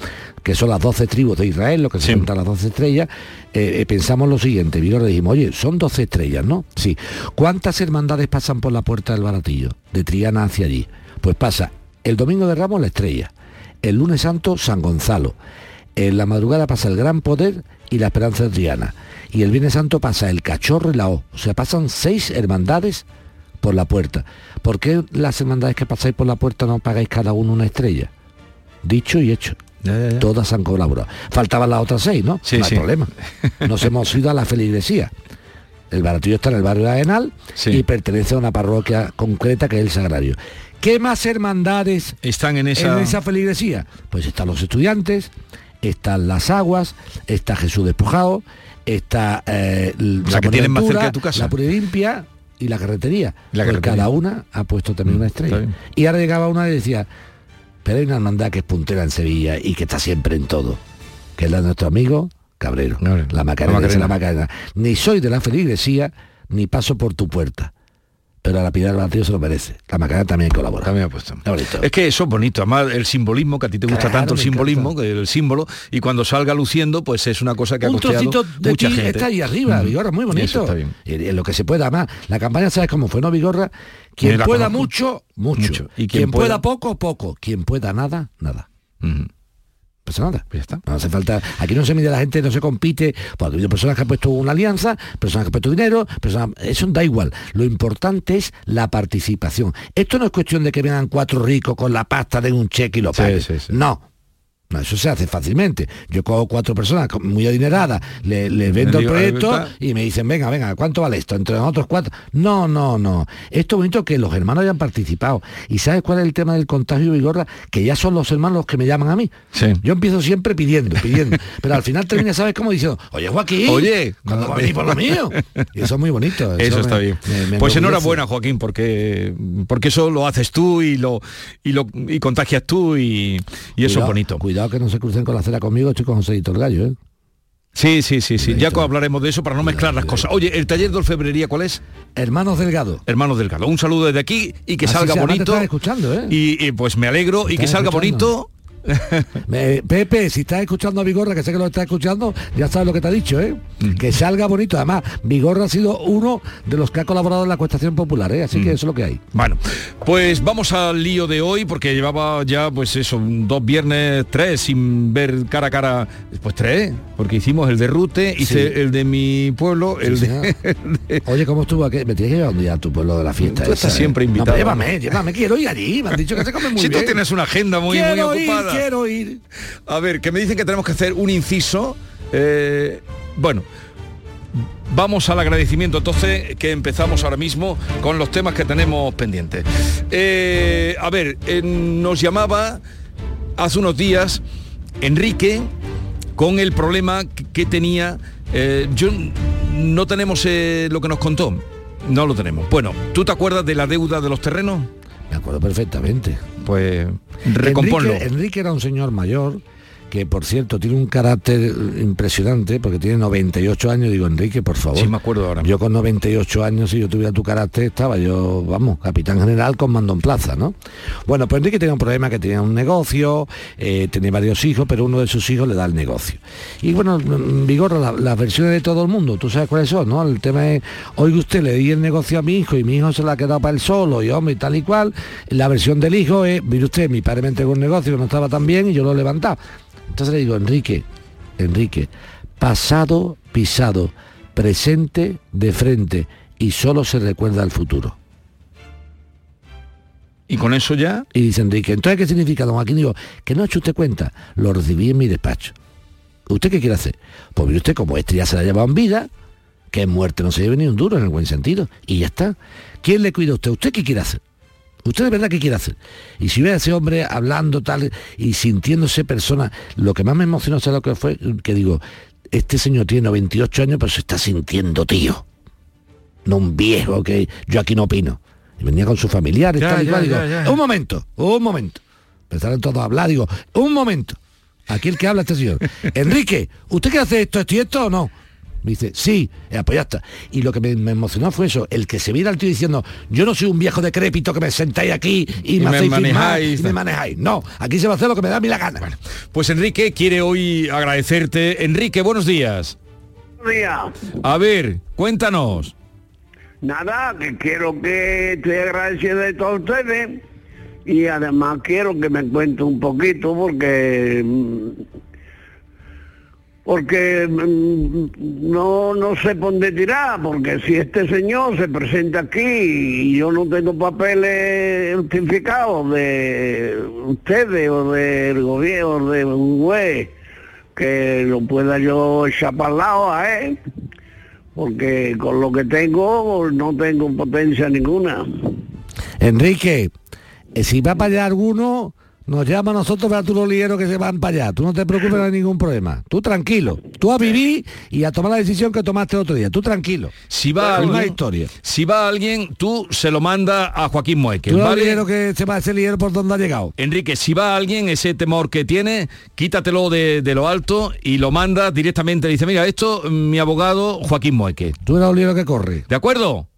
S37: que son las 12 tribus de Israel, lo que se cuentan las 12 estrellas, eh, eh, pensamos lo siguiente, Vigor le dijimos, oye, son 12 estrellas, ¿no? Sí. ¿Cuántas hermandades pasan por la puerta del baratillo? De Triana hacia allí. Pues pasa el domingo de Ramos la estrella, el lunes santo San Gonzalo, en la madrugada pasa el Gran Poder y la Esperanza de Triana. Y el Viernes Santo pasa el Cachorro y la O. O sea, pasan seis hermandades por la puerta. ¿Por qué las hermandades que pasáis por la puerta no pagáis cada uno una estrella? Dicho y hecho. Todas han colaborado. Faltaban las otras seis, ¿no?
S3: Sí,
S37: no hay
S3: sí.
S37: problema. Nos hemos ido a la feligresía. El baratillo está en el barrio de Arenal y pertenece a una parroquia concreta que es el Sagrario. ¿Qué más hermandades
S3: están en esa...
S37: en esa feligresía? Pues están los estudiantes, están las aguas, está Jesús despojado, está eh,
S3: La que tienes más cerca de tu casa.
S37: la Purilimpia y la carretería.
S3: La carretería.
S37: cada una ha puesto también una
S3: está
S37: estrella. Y ahora llegaba una y decía, pero hay una hermandad que es puntera en Sevilla y que está siempre en todo, que es la de nuestro amigo Cabrero, la Macarena,
S3: La. Macarena.
S37: Ni soy de la feligresía, ni paso por tu puerta. Pero a la del Baratillo se lo merece. La Macarena también colabora.
S3: También ha puesto. Es que eso es bonito, además el simbolismo, que a ti te gusta
S37: Claro,
S3: tanto el simbolismo, que el símbolo, y cuando salga luciendo, pues es una cosa que ha
S37: un trocito de
S3: mucha gente.
S37: está ahí arriba,
S3: Mm.
S37: Vigorra, muy bonito.
S3: Eso está bien.
S37: Y en lo que se pueda más. La campaña, ¿sabes cómo fue, no, Vigorra? Quien pueda
S3: conozco.
S37: mucho, mucho.
S3: Mucho. Y quien
S37: quien, pueda,
S3: pueda-
S37: poco, poco. Quien pueda nada, nada. Pues nada.
S3: Pues ya está.
S37: No hace falta. Aquí no se mide la gente, no se compite. Pues ha habido personas que han puesto una alianza, personas que han puesto dinero, personas. Eso da igual. Lo importante es la participación. Esto no es cuestión de que vengan cuatro ricos con la pasta de un cheque y lo paguen.
S3: sí, sí.
S37: No. No, eso se hace fácilmente. Yo cojo cuatro personas muy adineradas, le- les vendo el proyecto y me dicen, venga, venga, ¿cuánto vale esto? Entre nosotros cuatro. No, no, no. Esto es bonito que los hermanos hayan participado. ¿Y sabes cuál es el tema del contagio Vigorra? Que ya son los hermanos los que me llaman a mí.
S3: Sí.
S37: Yo empiezo siempre pidiendo, pidiendo. pero al final termina, ¿sabes cómo? Diciendo, oye Joaquín,
S3: Oye,
S37: cuando va a venir por lo mío? Y eso es muy bonito.
S3: Eso está bien.
S37: me- me
S3: pues enhorabuena, Joaquín, porque porque eso lo haces tú y lo y lo y contagias tú y, y eso es bonito.
S37: Cuidado que no se crucen con la acera conmigo, estoy con José el Gallo, ¿eh?
S3: Sí, sí, sí, sí. Ya hablaremos de eso para no mezclar las cosas. Oye, el taller de orfebrería, ¿cuál es?
S37: Hermanos Delgado.
S3: Hermanos Delgado. Un saludo desde aquí y que
S37: Así
S3: salga
S37: te
S3: bonito.
S37: escuchando, ¿eh?
S3: Y, y, pues me alegro y que salga
S37: escuchando.
S3: bonito.
S37: Me- Pepe, si estás escuchando a Vigorra, que sé que lo estás escuchando, ya sabes lo que te ha dicho, ¿eh?
S3: Mm.
S37: Que salga bonito. Además, Vigorra ha sido uno de los que ha colaborado en la cuestación popular, ¿eh? Así que
S3: Mm.
S37: eso es lo que hay.
S3: Bueno, pues vamos al lío de hoy porque llevaba ya pues eso, dos viernes, tres sin ver cara a cara, pues tres, porque hicimos el de Rute, hice
S37: Sí.
S3: el de mi pueblo, el,
S37: Sí,
S3: de,
S37: Oye, ¿cómo estuvo aquí? Me tienes que llevar un día a tu pueblo de la fiesta.
S3: Tú
S37: esa,
S3: estás
S37: ¿eh?
S3: siempre
S37: No,
S3: invitado.
S37: pero llévame, llévame, quiero ir allí. Me han dicho que se come muy
S3: si
S37: bien.
S3: tú tienes una agenda muy, muy
S37: ir,
S3: ocupada.
S37: Quiero ir.
S3: A ver, que me dicen que tenemos que hacer un inciso. eh, bueno, vamos al agradecimiento entonces, que empezamos ahora mismo con los temas que tenemos pendientes. Eh, a ver, eh, nos llamaba hace unos días Enrique con el problema que- tenía. yo no tenemos lo que nos contó. No lo tenemos. Bueno, ¿tú te acuerdas de la deuda de los terrenos?
S37: Me acuerdo perfectamente.
S3: Pues recomponlo.
S37: Enrique, Enrique era un señor mayor que por cierto tiene un carácter impresionante porque tiene 98 años digo Enrique por favor.
S3: Sí, me acuerdo ahora.
S37: yo con 98 años si yo tuviera tu carácter estaba yo vamos capitán general con mando en plaza no bueno pues Enrique tenía un problema que tenía un negocio eh, tenía varios hijos pero uno de sus hijos le da el negocio. Y bueno Vigorra la- las versiones de todo el mundo tú sabes cuáles son no el tema es oiga usted le di el negocio a mi hijo y mi hijo se la ha quedado para él solo y hombre y tal y cual. La versión del hijo es mire usted mi padre me entregó un negocio que no estaba tan bien y yo lo he levantado entonces le digo, Enrique, Enrique, pasado, pisado, presente, de frente, y solo se recuerda el futuro.
S3: Y con eso ya...
S37: Y dice Enrique, entonces ¿qué significa, don Joaquín? Digo, que no ha hecho usted cuenta, lo recibí en mi despacho. ¿Usted qué quiere hacer? Pues mire usted, como este ya se la ha llevado en vida, que en muerte no se lleve ni un duro, en el buen sentido, y ya está. ¿Quién le cuida a usted? ¿Usted qué quiere hacer? ¿Usted de verdad qué quiere hacer? Y si ve a ese hombre hablando tal y sintiéndose persona, lo que más me emocionó, ¿sabe lo que fue? Que digo, este señor tiene 98 años, pero se está sintiendo tío. No un viejo que yo aquí no opino. Y venía con sus familiares,
S3: Ya,
S37: tal y
S3: ya,
S37: cual, digo,
S3: ya, ya.
S37: un momento, un momento. Empezaron todos a hablar, digo, un momento. Aquí el que habla este señor. Enrique, ¿usted quiere hacer esto, esto y esto o no? Me dice, sí, eh, pues ya está. Y lo que me, me emocionó fue eso, el que se viera al tío diciendo, yo no soy un viejo decrépito que me sentáis aquí y,
S3: Y
S37: me,
S3: me
S37: hacéis firmar
S3: manejáis,
S37: y me manejáis. No, aquí se va a hacer lo que me da a mí la gana.
S3: Pues Enrique quiere hoy agradecerte. Enrique, buenos días.
S38: Buenos días.
S3: A ver, cuéntanos.
S38: Nada, que quiero que estoy agradecido de todos ustedes y además quiero que me cuente un poquito porque mm, porque mm, no no sé por dónde tirar, porque si este señor se presenta aquí y yo no tengo papeles certificados de ustedes o del gobierno de un juez que lo pueda yo echar para el lado a él porque con lo que tengo no tengo potencia ninguna.
S37: Enrique, eh, si va para allá alguno, Nos llama a nosotros para tú los lieros que se van para allá. Tú no te preocupes, no hay ningún problema. Tú tranquilo. Tú a vivir y a tomar la decisión que tomaste el otro día. Tú tranquilo.
S39: Si va
S37: Una
S39: alguien,
S37: historia.
S39: si va alguien, tú se lo manda a Joaquín Moeque.
S37: Tú
S39: ¿vale?
S37: que se va ese liero por donde ha llegado.
S39: Enrique, si va alguien, ese temor que tiene, quítatelo de, de lo alto y lo manda directamente. Dice, mira, esto mi abogado Joaquín Moeque.
S37: Tú eres el liero que corre.
S39: ¿De acuerdo?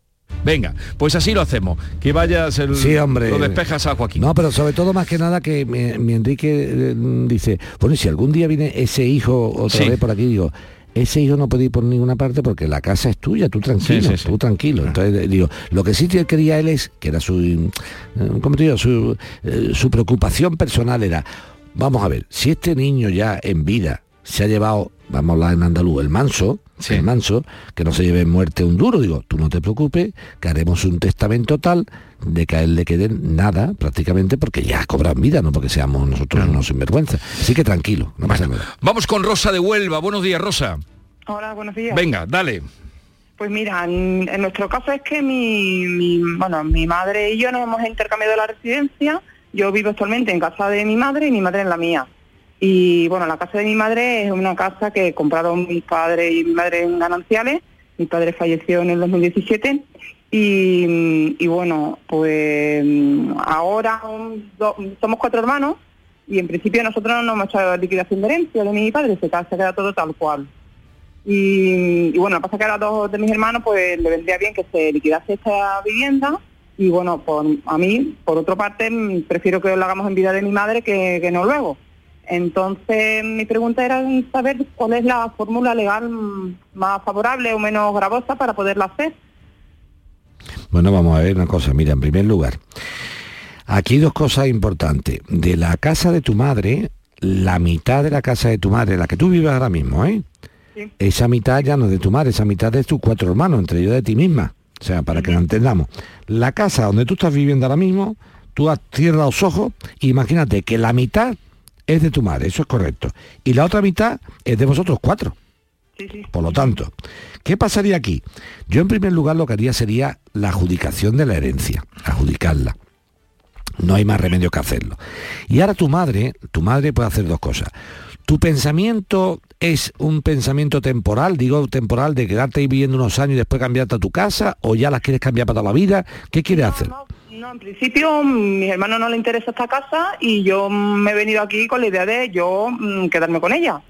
S39: Venga, pues así lo hacemos. Que vayas, el,
S37: Sí, hombre.
S39: lo despejas a Joaquín.
S37: No, pero sobre todo más que nada que mi, mi Enrique eh, dice, bueno, y si algún día viene ese hijo otra
S39: Sí.
S37: vez por aquí, digo, ese hijo no puede ir por ninguna parte porque la casa es tuya, tú tranquilo,
S39: Sí, sí, sí.
S37: tú tranquilo. Entonces eh, digo, lo que sí te quería él es, que era su, eh, ¿cómo te digo? Su, eh, su preocupación personal era, vamos a ver, si este niño ya en vida se ha llevado, vamos a hablar en andaluz, el manso, el manso, que no se lleve en muerte un duro, digo, tú no te preocupes, que haremos un testamento tal de que a él le quede nada prácticamente porque ya cobran vida, no porque seamos nosotros unos sinvergüenza. Así que tranquilo, no pasa nada.
S39: Vamos con Rosa de Huelva. Buenos días, Rosa.
S40: Hola, buenos días.
S39: Venga, dale.
S40: Pues mira, en, en nuestro caso es que mi, mi- bueno, mi madre y yo nos hemos intercambiado la residencia. Yo vivo actualmente en casa de mi madre y mi madre en la mía. Y bueno, la casa de mi madre es una casa que compraron mi padre y mi madre en gananciales. Mi padre falleció en el 2017. Y, y bueno, pues ahora un- do- somos cuatro hermanos y en principio nosotros no hemos hecho liquidación de herencia de mi padre, se se queda todo tal cual. Y, y bueno, pasa que a dos de mis hermanos pues le vendría bien que se liquidase esta vivienda y bueno, por, a mí, por otra parte, mm, prefiero que lo hagamos en vida de mi madre que, que no luego. Entonces, mi pregunta era saber cuál es la fórmula legal más favorable o menos gravosa para poderla hacer.
S37: Bueno, vamos a ver una cosa. Mira, en primer lugar, aquí hay dos cosas importantes. De la casa de tu madre, la mitad de la casa de tu madre, la que tú vives ahora mismo, ¿eh? Esa mitad ya no es de tu madre, esa mitad es de tus cuatro hermanos, entre ellos de ti misma. O sea, para que lo entendamos. La casa donde tú estás viviendo ahora mismo, tú has- cierras los ojos, imagínate que la mitad es de tu madre, eso es correcto. Y la otra mitad es de vosotros cuatro. Por lo tanto, ¿qué pasaría aquí? Yo en primer lugar lo que haría sería la adjudicación de la herencia, adjudicarla. No hay más remedio que hacerlo. Y ahora tu madre, tu madre puede hacer dos cosas. Tu pensamiento es un pensamiento temporal, digo temporal, de quedarte ahí viviendo unos años y después cambiarte a tu casa, o ya las quieres cambiar para toda la vida. ¿Qué quieres hacer?
S40: No, en principio, mm, mis hermanos no les interesa esta casa y yo me he venido aquí con la idea de yo mm, quedarme con ella.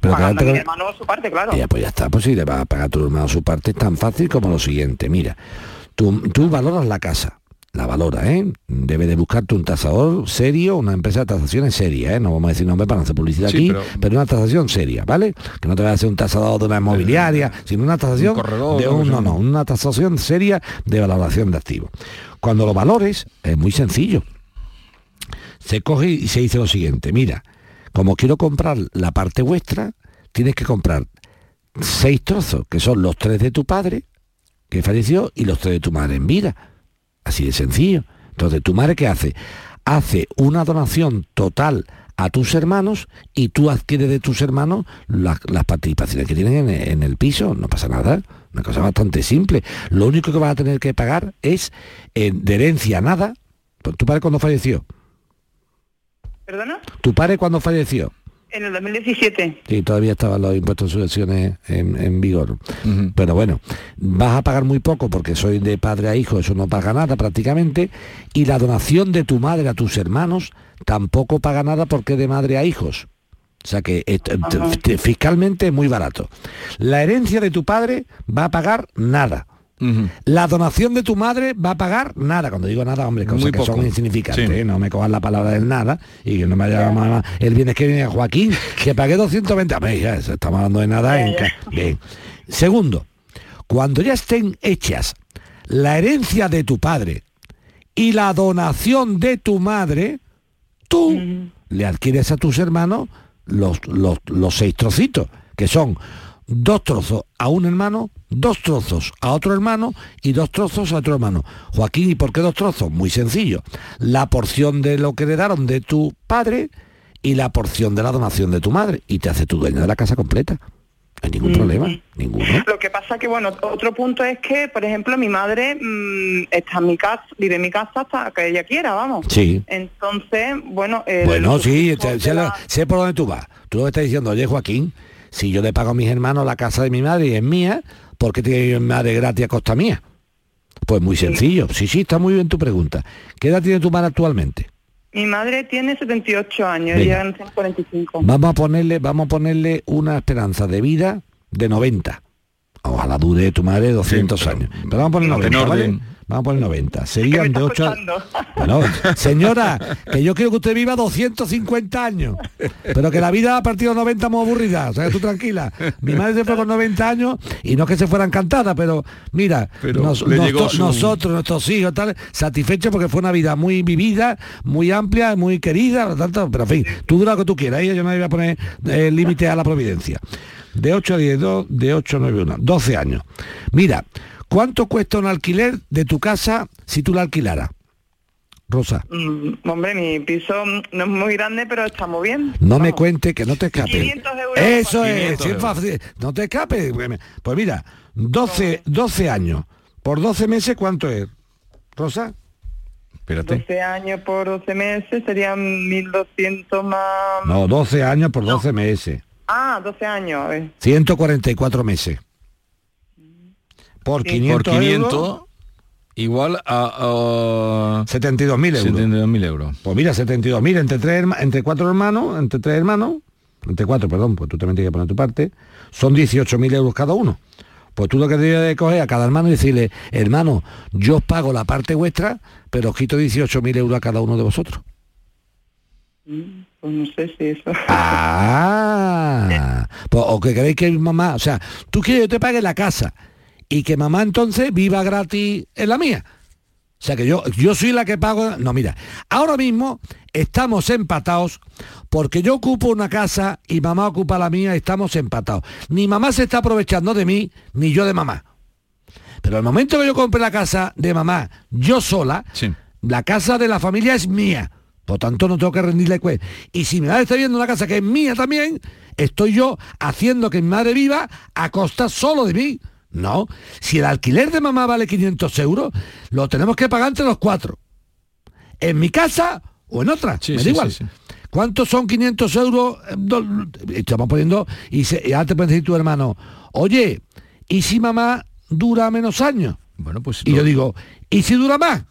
S37: Pero
S40: Pagando a mi hermano su parte, claro.
S37: Ya, pues ya está, pues si le vas a pagar a tu hermano su parte, es tan fácil como lo siguiente. Mira, tú, tú valoras la casa, la valora, ¿eh? Debe de buscarte un tasador serio, una empresa de tasaciones seria, ¿eh? No vamos a decir nombre para no hacer publicidad
S39: Sí,
S37: aquí,
S39: pero-
S37: pero... una tasación seria, ¿vale? Que no te vaya a hacer un tasador de una inmobiliaria, sino una tasación
S39: corredor,
S37: de un, no, no, una tasación seria de valoración de activos. Cuando lo valores, es muy sencillo se coge y se dice lo siguiente, mira, como quiero comprar la parte vuestra, tienes que comprar seis trozos, que son los tres de tu padre, que falleció, y los tres de tu madre en vida. Así de sencillo. Entonces, ¿tu madre qué hace? Hace una donación total a tus hermanos y tú adquieres de tus hermanos las, las participaciones que tienen en, en el piso. No pasa nada. Una cosa bastante simple. Lo único que vas a tener que pagar es eh, de herencia nada. ¿Tu padre cuando falleció?
S40: ¿Perdona?
S37: ¿Tu padre cuando falleció?
S40: En el 2017.
S37: Sí, todavía estaban los impuestos de sucesiones en, en vigor. Pero bueno, vas a pagar muy poco porque soy de padre a hijo, eso no paga nada prácticamente. Y la donación de tu madre a tus hermanos tampoco paga nada porque es de madre a hijos. O sea que eh, fiscalmente es muy barato. La herencia de tu padre va a pagar nada. La donación de tu madre va a pagar nada. Cuando digo nada, hombre, cosas
S39: Muy
S37: que
S39: poco.
S37: son insignificantes.
S39: Sí.
S37: ¿eh? No me cojas la palabra del nada y que no me haya llamado el viernes que viene Joaquín, que pagué 220. Hombre, ya, estamos hablando de nada. en Bien. Segundo, cuando ya estén hechas la herencia de tu padre y la donación de tu madre, tú le adquieres a tus hermanos los, los, los seis trocitos, que son dos trozos a un hermano, dos trozos a otro hermano y dos trozos a otro hermano. Joaquín, ¿y por qué dos trozos? Muy sencillo. La porción de lo que heredaron de tu padre y la porción de la donación de tu madre. Y te hace tu dueño de la casa completa. hay ningún problema, ninguno.
S40: Lo que pasa que, bueno, otro punto es que, por ejemplo, mi madre mm, está en mi casa, vive en mi casa hasta que ella quiera, vamos.
S37: Sí.
S40: Entonces, bueno...
S37: Bueno, sí,
S40: el-
S37: te- sé, por dónde tú vas. Tú que estás diciendo, oye Joaquín, si yo le pago a mis hermanos la casa de mi madre y es mía, ¿por qué tiene mi madre gratis a costa mía? Pues muy sencillo. Sí, sí, está muy bien tu pregunta. ¿Qué edad tiene tu madre actualmente?
S40: Mi madre tiene 78 años,
S37: Venga.
S40: ella tiene 45.
S37: Vamos a ponerle, vamos a ponerle una esperanza de vida de 90. Ojalá dure tu madre 200 años. Pero vamos a poner
S39: En
S37: 90, ¿vale? Vamos a poner 90. Serían de 8 a... Bueno, señora, que yo quiero que usted viva 250 años. Pero que la vida a partir de los 90 es muy aburrida. O sea, que tú tranquila. Mi madre se fue con 90 años y no es que se fuera encantada, pero mira,
S39: Pero
S37: nos-
S39: su-
S37: nosotros, nuestros hijos, tal, satisfechos porque fue una vida muy vivida, muy amplia, muy querida, por tanto, pero en fin, tú dura lo que tú quieras, ¿eh? yo no le voy a poner eh, límite a la providencia. De 8 a 10, do- de 8 a 9, 1, 12 años. Mira, ¿cuánto cuesta un alquiler de tu casa si tú la alquilaras? Rosa.
S40: Mm, hombre, mi piso no es muy grande, pero está muy bien.
S37: No me cuente que no te escape.
S40: 500 euros.
S37: Eso es,
S40: 500
S37: sí es
S40: euros.
S37: fácil. No te escape. Pues mira, 12, 12 años. Por 12 meses, ¿cuánto es? Rosa.
S39: Espérate.
S40: 12 años por 12 meses serían 1.200 más...
S37: No, 12 años por 12 meses.
S40: Ah, 12 años. a ver.
S37: 144 meses. Por
S40: Sí.
S37: 500,
S39: Por 500
S37: euros,
S39: igual a...
S37: 72.000 euros.
S39: 72.000 euros.
S37: Pues mira, 72.000 entre tres, herma- entre cuatro hermanos, entre tres hermanos, entre cuatro, perdón, pues tú también tienes que poner tu parte, son 18.000 euros cada uno. Pues tú lo que debes de coger a cada hermano y decirle, hermano, yo os pago la parte vuestra, pero os quito 18.000 euros a cada uno de vosotros.
S40: Pues no sé si eso...
S37: Ah, pues, o que queréis que mi mamá, o sea, tú quieres que yo te pague la casa y que mamá entonces viva gratis en la mía. O sea que yo, yo soy la que pago. No, mira, ahora mismo estamos empatados porque yo ocupo una casa y mamá ocupa la mía, estamos empatados. Ni mamá se está aprovechando de mí, ni yo de mamá. Pero el momento que yo compre la casa de mamá, yo sola, la casa de la familia es mía. Por tanto, no tengo que rendirle cuenta. Y si mi madre está viendo una casa que es mía también, estoy yo haciendo que mi madre viva a costa solo de mí. No, si el alquiler de mamá vale 500 euros, lo tenemos que pagar entre los cuatro. En mi casa o en otra, me da
S39: sí,
S37: igual.
S39: sí, sí.
S37: ¿Cuántos son 500 euros? Estamos poniendo, y, se, y ahora te puede decir tu hermano, oye, ¿y si mamá dura menos años?
S39: Bueno, pues...
S37: Y yo digo, ¿y si dura más?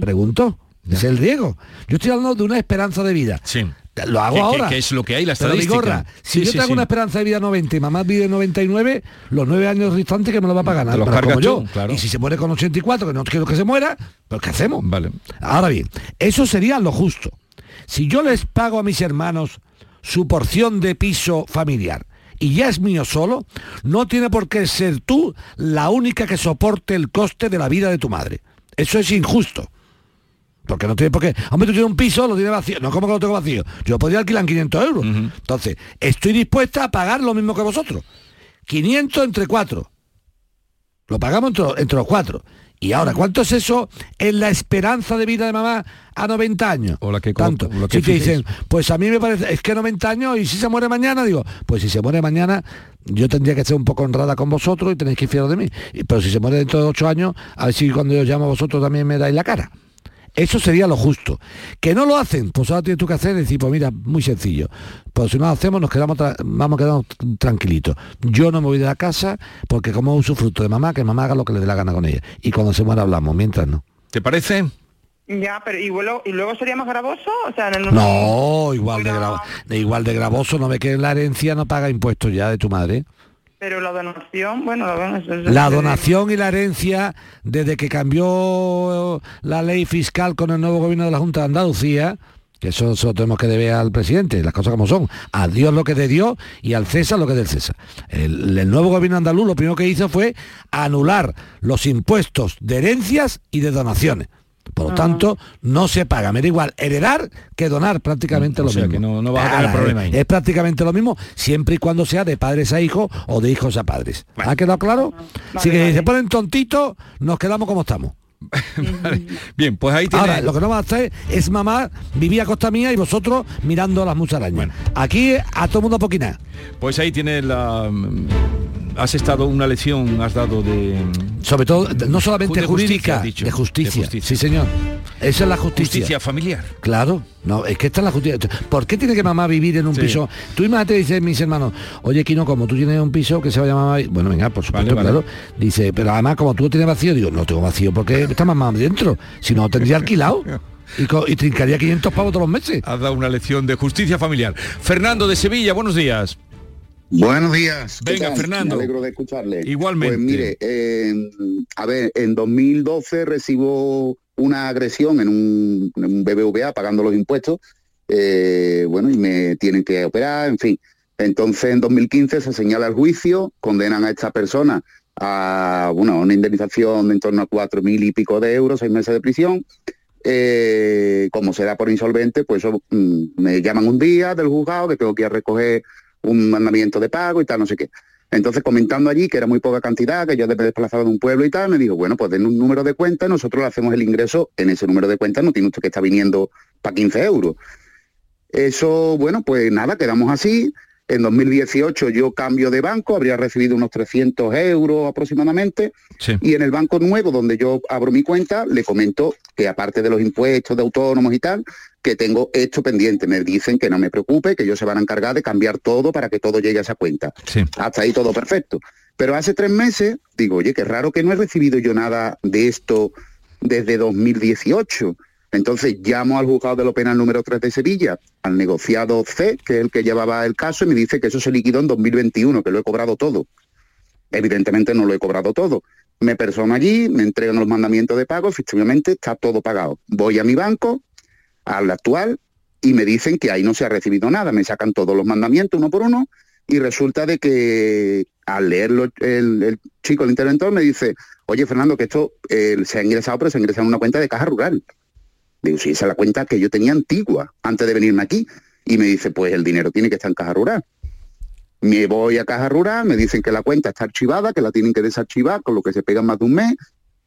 S37: Pregunto, es el riesgo. Yo estoy hablando de una esperanza de vida.
S39: Sí.
S37: Lo hago ahora.
S39: que es lo que hay, la
S37: Pero,
S39: estadística.
S37: Si
S39: Sí,
S37: yo
S39: sí,
S37: tengo
S39: sí.
S37: una esperanza de vida 90 y mamá vive 99, los nueve años restantes que me lo va a pagar.
S39: Te los cargas
S37: como yo.
S39: claro.
S37: Y si se muere con 84, que no quiero que se muera, pues ¿qué hacemos?
S39: Vale.
S37: Ahora bien, eso sería lo justo. Si yo les pago a mis hermanos su porción de piso familiar y ya es mío solo, no tiene por qué ser tú la única que soporte el coste de la vida de tu madre. Eso es injusto. Porque no tiene por qué. Hombre, tú tienes un piso, lo tienes vacío. No, como que lo tengo vacío? Yo podría alquilar en 500 euros. Entonces, estoy dispuesta a pagar lo mismo que vosotros. 500 entre cuatro. Lo pagamos entre, entre los cuatro. Y ahora, ¿cuánto es eso en la esperanza de vida de mamá a 90 años?
S39: O la que
S37: Tanto.
S39: que
S37: si te dicen, pues a mí me parece, es que 90 años y si se muere mañana, digo, pues si se muere mañana, yo tendría que ser un poco honrada con vosotros y tenéis que ir fiero de mí. Pero si se muere dentro de 8 años, a ver si cuando yo llamo a vosotros también me dais la cara. Eso sería lo justo. Que no lo hacen, pues ahora tienes tú que hacer y decir, pues mira, muy sencillo. Pues si no lo hacemos, nos quedamos vamos a quedarnos tranquilitos. Yo no me voy de la casa porque como es un fruto de mamá, que mamá haga lo que le dé la gana con ella. Y cuando se muera hablamos, mientras no.
S39: ¿Te parece?
S40: Ya, pero ¿y luego, ¿y luego sería más gravoso? O sea, en el...
S37: No, igual de, gravo- igual de gravoso, no ve que la herencia no paga impuestos ya de tu madre.
S40: Pero la donación, bueno, la,
S37: La donación y la herencia, desde que cambió la ley fiscal con el nuevo gobierno de la Junta de Andalucía, que eso se lo tenemos que deber al presidente, las cosas como son, a Dios lo que es de Dios y al César lo que es del César. El, el nuevo gobierno andaluz lo primero que hizo fue anular los impuestos de herencias y de donaciones. Por lo tanto, no se paga. Me da igual heredar que donar prácticamente
S39: O
S37: lo
S39: sea,
S37: mismo.
S39: que no- no vas a tener problema ahí.
S37: Es prácticamente lo mismo, siempre y cuando sea de padres a hijos o de hijos a padres. ¿Ha quedado claro? si que se ponen tontitos, nos quedamos como estamos.
S39: Vale. Bien, pues ahí tiene...
S37: Ahora, lo que no va a hacer es mamá vivía a costa mía y vosotros mirando las musarañas. Aquí a todo mundo a poquinar.
S39: Pues ahí tiene la... Has estado una lección, has dado de...
S37: Sobre todo, no solamente
S39: De
S37: jurídica, de justicia.
S39: De justicia.
S37: Sí, señor. Esa es la justicia.
S39: Justicia familiar.
S37: Claro, no, es que esta es la justicia. ¿Por qué tiene que mamá vivir en un
S39: Sí.
S37: piso? Tú imagínate, dicen mis hermanos, oye, Kino, como tú tienes un piso que se va a llamar... Bueno, venga, por supuesto,
S39: Vale, vale.
S37: claro. Dice, pero además como tú tienes vacío, digo, no tengo vacío porque está mamá dentro. Si no, tendría alquilado. Y trincaría 500 pavos todos los meses.
S39: Has dado una lección de justicia familiar. Fernando de Sevilla, buenos días.
S41: Buenos días. ¿Qué
S39: Venga,
S41: tal?
S39: Fernando.
S41: Me alegro de escucharle.
S39: Igualmente.
S41: Pues mire, eh, a ver, en 2012 recibo una agresión en un, en un BBVA pagando los impuestos, eh, bueno, y me tienen que operar, en fin. Entonces, en 2015 se señala el juicio, condenan a esta persona a bueno, una indemnización de en torno a cuatro mil y pico de euros, seis meses de prisión. Eh, como se da por insolvente, pues eso, mm, me llaman un día del juzgado que tengo que ir a recoger un mandamiento de pago y tal, no sé qué. Entonces, comentando allí que era muy poca cantidad, que yo me desplazaba de un pueblo y tal, me dijo, bueno, pues den un número de cuenta nosotros le hacemos el ingreso en ese número de cuenta, no tiene usted que estar viniendo para 15 euros. Eso, bueno, pues nada, quedamos así. En 2018 yo cambio de banco, habría recibido unos 300 euros aproximadamente. Y en el banco nuevo, donde yo abro mi cuenta, le comento que aparte de los impuestos de autónomos y tal, que tengo esto pendiente. Me dicen que no me preocupe, que ellos se van a encargar de cambiar todo para que todo llegue a esa cuenta. Hasta ahí todo perfecto. Pero hace tres meses digo, oye, qué raro que no he recibido yo nada de esto desde 2018. Entonces llamo al juzgado de lo penal número 3 de Sevilla, al negociado C, que es el que llevaba el caso, y me dice que eso se liquidó en 2021, que lo he cobrado todo. Evidentemente no lo he cobrado todo. Me persono allí, me entregan los mandamientos de pago, efectivamente está todo pagado. Voy a mi banco, al actual, y me dicen que ahí no se ha recibido nada. Me sacan todos los mandamientos uno por uno y resulta de que al leerlo el, el chico, el interventor, me dice, oye Fernando, que esto eh, se ha ingresado, pero se ha ingresado en una cuenta de caja rural. Digo, sí, esa es la cuenta que yo tenía antigua antes de venirme aquí. Y me dice, pues el dinero tiene que estar en caja rural. Me voy a caja rural, me dicen que la cuenta está archivada, que la tienen que desarchivar, con lo que se pegan más de un mes.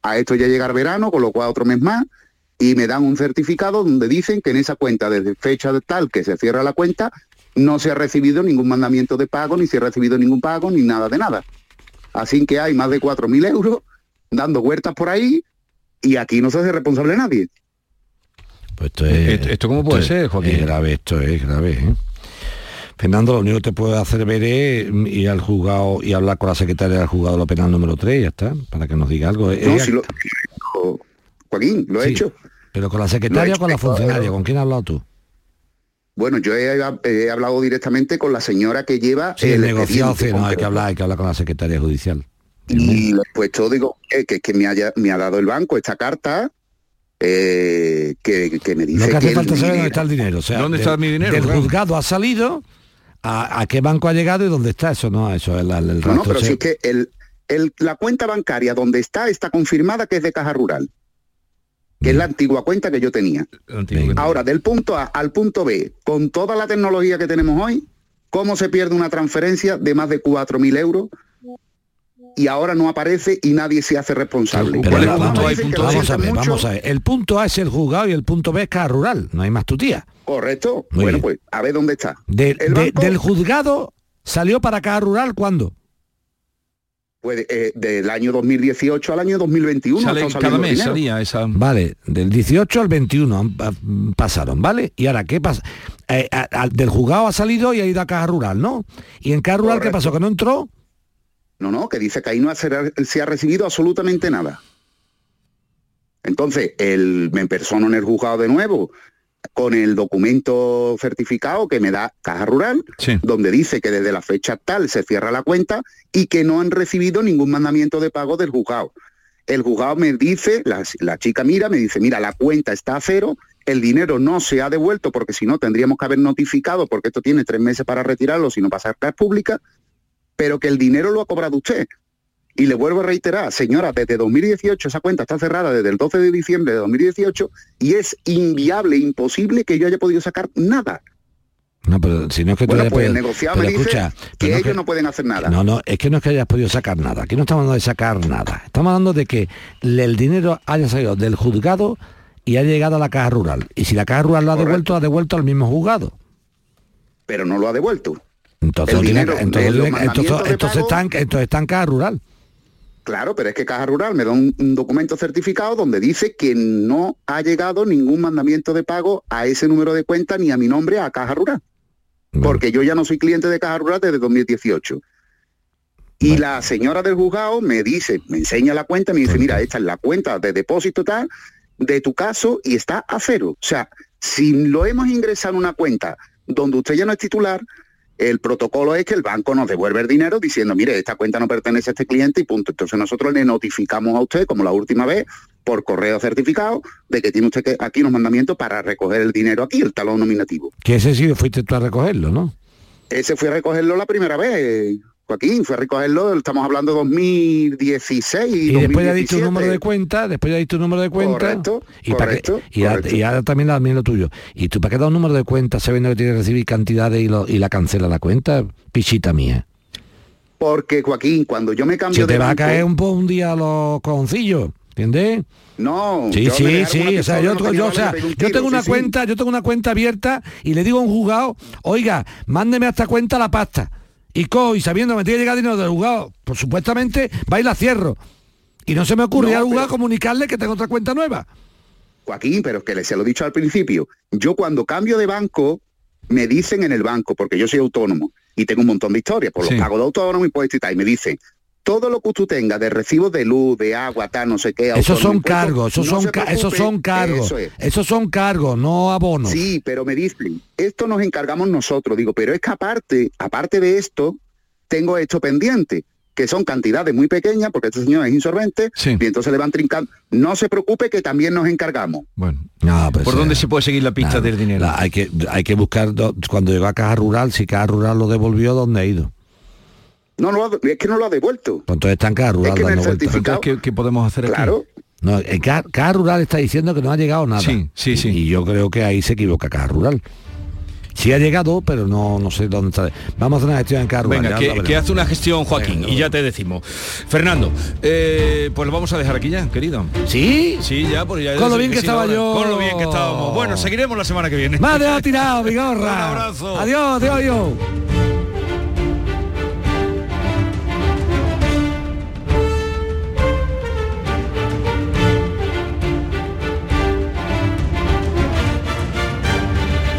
S41: A esto ya llega el verano, con lo cual otro mes más. Y me dan un certificado donde dicen que en esa cuenta, desde fecha de tal que se cierra la cuenta, no se ha recibido ningún mandamiento de pago, ni se ha recibido ningún pago, ni nada de nada. Así que hay más de 4.000 euros dando vueltas por ahí y aquí no se hace responsable nadie.
S37: Pues esto es,
S39: ¿Esto- esto cómo puede ser, Joaquín?
S37: Es grave, esto es grave. ¿eh? Fernando, lo único que te puede hacer ver es ir al juzgado y hablar con la secretaria del juzgado de lo penal número 3, ya está, para que nos diga algo.
S41: No,
S37: Ella-
S41: si lo- Joaquín, lo he hecho.
S37: Pero con la secretaria
S41: he
S37: o con la funcionaria. ¿con quién has hablado tú?
S41: Bueno, yo he, he hablado directamente con la señora que lleva
S37: Sí, el,
S41: el
S37: negociado, sí, no, hay que hablar, hay que hablar con la secretaria judicial.
S41: Y pues todo digo eh, que, que me, haya, me ha dado el banco esta carta eh, que, que me dice
S37: Lo que hace
S41: el
S37: falta saber dónde está el dinero. O sea,
S39: ¿Dónde está mi dinero,
S37: Del
S39: claro?
S37: juzgado ha salido, a, a qué banco ha llegado y dónde está eso, no, eso es la- el,
S41: No, no,
S37: rastro.
S41: pero sí es que el, el- la cuenta bancaria donde está está confirmada que es de caja rural, que es la antigua cuenta que yo tenía. Ahora, del punto A al punto B, con toda la tecnología que tenemos hoy, ¿cómo se pierde una transferencia de más de 4.000 euros? Y ahora no aparece y nadie se hace responsable.
S37: Pero
S41: Cuando
S37: vamos, a ver,
S41: mucho,
S37: vamos a ver. El punto A es el juzgado y el punto B es cada rural. No hay más tu tía.
S41: Correcto.
S37: Muy
S41: bueno,
S37: bien.
S41: pues a ver dónde está.
S37: De-
S41: El
S37: de-
S41: banco-
S37: del juzgado salió para cada rural cuándo?
S41: Pues eh, del año 2018 al año 2021. ha
S39: Sale cada mes, salía esa...
S37: Vale, del 18 al 21 han- pa- pasaron, ¿vale? Y ahora, ¿qué pasa? Eh, a- a- del juzgado ha salido y ha ido a caja rural, ¿no? ¿Y en caja rural qué
S41: Correcto.
S37: pasó? ¿Que no entró?
S41: No, no, que dice que ahí no se, se ha recibido absolutamente nada. Entonces, el, me persono en el juzgado de nuevo con el documento certificado que me da Caja Rural, donde dice que desde la fecha tal se cierra la cuenta y que no han recibido ningún mandamiento de pago del juzgado. El juzgado me dice, la, la chica mira, me dice, mira, la cuenta está a cero, el dinero no se ha devuelto porque si no tendríamos que haber notificado, porque esto tiene tres meses para retirarlo, si no pasa a cargas públicas, pero que el dinero lo ha cobrado usted. Y le vuelvo a reiterar, señora, desde 2018 esa cuenta está cerrada desde el 12 de diciembre de 2018 y es inviable, imposible que yo haya podido sacar nada.
S37: No, pero si no es que tú
S41: Bueno, pues
S37: podido-
S41: negociado
S37: pero
S41: me dice
S37: escucha,
S41: que
S37: pero no
S41: ellos no pueden hacer nada.
S37: No, no, es que no es que hayas podido sacar nada. Aquí no estamos hablando de sacar nada. Estamos hablando de que el dinero haya salido del juzgado y ha llegado a la caja rural. Y si la caja rural lo ha devuelto, ha devuelto al mismo juzgado.
S41: Pero no lo ha devuelto.
S37: Entonces,
S41: El
S37: tiene-
S41: dinero
S37: entonces, tiene- entonces,
S41: mandamientos de
S37: entonces
S41: pago-
S37: están, entonces caja rural.
S41: Claro, pero es que Caja Rural me da un, un documento certificado donde dice que no ha llegado ningún mandamiento de pago a ese número de cuenta ni a mi nombre a Caja Rural. Porque yo ya no soy cliente de Caja Rural desde 2018. Y la señora del juzgado me dice, me enseña la cuenta, me dice, mira, esta es la cuenta de depósito tal de tu caso y está a cero. O sea, si lo hemos ingresado en una cuenta donde usted ya no es titular, el protocolo es que el banco nos devuelve el dinero diciendo, mire, esta cuenta no pertenece a este cliente y punto. Entonces nosotros le notificamos a usted, como la última vez, por correo certificado, de que tiene usted que aquí unos mandamientos para recoger el dinero aquí, el talón nominativo.
S37: Que ese sí fuiste tú a recogerlo, ¿no?
S41: Ese fue a recogerlo la primera vez, Joaquín, fue a recogerlo, estamos hablando de 2016 y,
S37: Y después ya diste un
S41: 2017.
S37: número de cuenta, después ya diste un número de cuenta.
S41: Correcto,
S37: y, para
S41: correcto,
S37: y, a-
S41: correcto.
S37: y ahora también, también lo tuyo. ¿Y tú para qué da un número de cuenta sabiendo que tienes que recibir cantidades y, lo- y la cancela la cuenta? Pichita mía.
S41: Porque, Joaquín, cuando yo me cambio
S37: Se te
S41: de
S37: va a caer un, po- un día los cojoncillos, ¿entiendes?
S41: No,
S37: Sí, sí, sí, o sea, yo,
S41: no
S37: yo, o sea, tengo una
S41: sí, sí.
S37: cuenta, yo tengo una cuenta abierta y le digo a un juzgado, oiga, mándeme a esta cuenta la pasta. Y cojo, y sabiendo que me tiene que llegar dinero del juzgado, pues supuestamente va y la cierro. Y no se me ocurre
S41: No,
S37: al juzgado
S41: pero-
S37: comunicarle que tengo otra cuenta nueva.
S41: Joaquín, pero es que les se lo he dicho al principio. Yo cuando cambio de banco, me dicen en el banco, porque yo soy autónomo y tengo un montón de historias por
S39: Sí.
S41: los pagos de autónomo, impuestos y tal, y me dicen, todo lo que tú tengas de recibos de luz, de agua, tal, no sé qué.
S37: Esos
S41: autónomo,
S37: son cargos, esos
S41: no
S37: son, ca- esos son cargos,
S41: eso es.
S37: esos son cargos, no abonos.
S41: Sí, pero me dicen, esto nos encargamos nosotros. Digo, pero es que aparte, aparte de esto, tengo esto pendiente, que son cantidades muy pequeñas, porque este señor es insolvente, y entonces le van trincando. No se preocupe que también nos encargamos.
S39: Bueno,
S37: No, pues,
S39: ¿por dónde se puede seguir la pista
S37: nada,
S39: del dinero?
S37: la- hay, que, hay que buscar, do- cuando llegó a Caja Rural, si Caja Rural lo devolvió, ¿dónde ha ido?
S41: No, no, es que no lo ha devuelto.
S37: Pues entonces está en Caja Rural
S41: que
S37: dando vueltas.
S41: certificado-
S39: Entonces, ¿qué, qué podemos hacer aquí?
S41: Claro.
S37: No, en Caja, Caja Rural está diciendo que no ha llegado nada.
S39: Sí, sí, sí.
S37: Y yo creo que ahí se equivoca Caja Rural. Sí ha llegado, pero no, no sé dónde está. Vamos a hacer una gestión en Rural.
S39: Venga, que,
S37: lo
S39: que hace una gestión Joaquín y ya te decimos. Fernando, eh, pues lo vamos a dejar aquí ya, querido.
S37: ¿Sí?
S39: Sí, ya, porque ya
S37: Con lo bien que estaba
S39: ahora.
S37: yo.
S39: Con lo bien que estábamos. Bueno, seguiremos la semana que viene.
S37: Me ha dejado tirado, bigorra.
S39: Un abrazo.
S37: Adiós, adiós, adiós.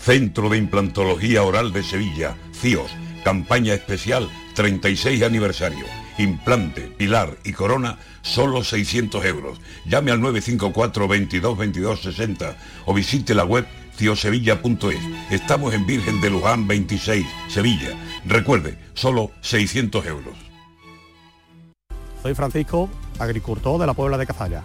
S42: Centro de Implantología Oral de Sevilla, CIOS, campaña especial 36 aniversario. Implante, pilar y corona, solo 600 euros. Llame al 954 22 22 60 o visite la web ciosevilla.es. Estamos en Virgen de Luján 26, Sevilla. Recuerde, solo 600 euros.
S43: Soy Francisco, agricultor de la Puebla de Cazalla.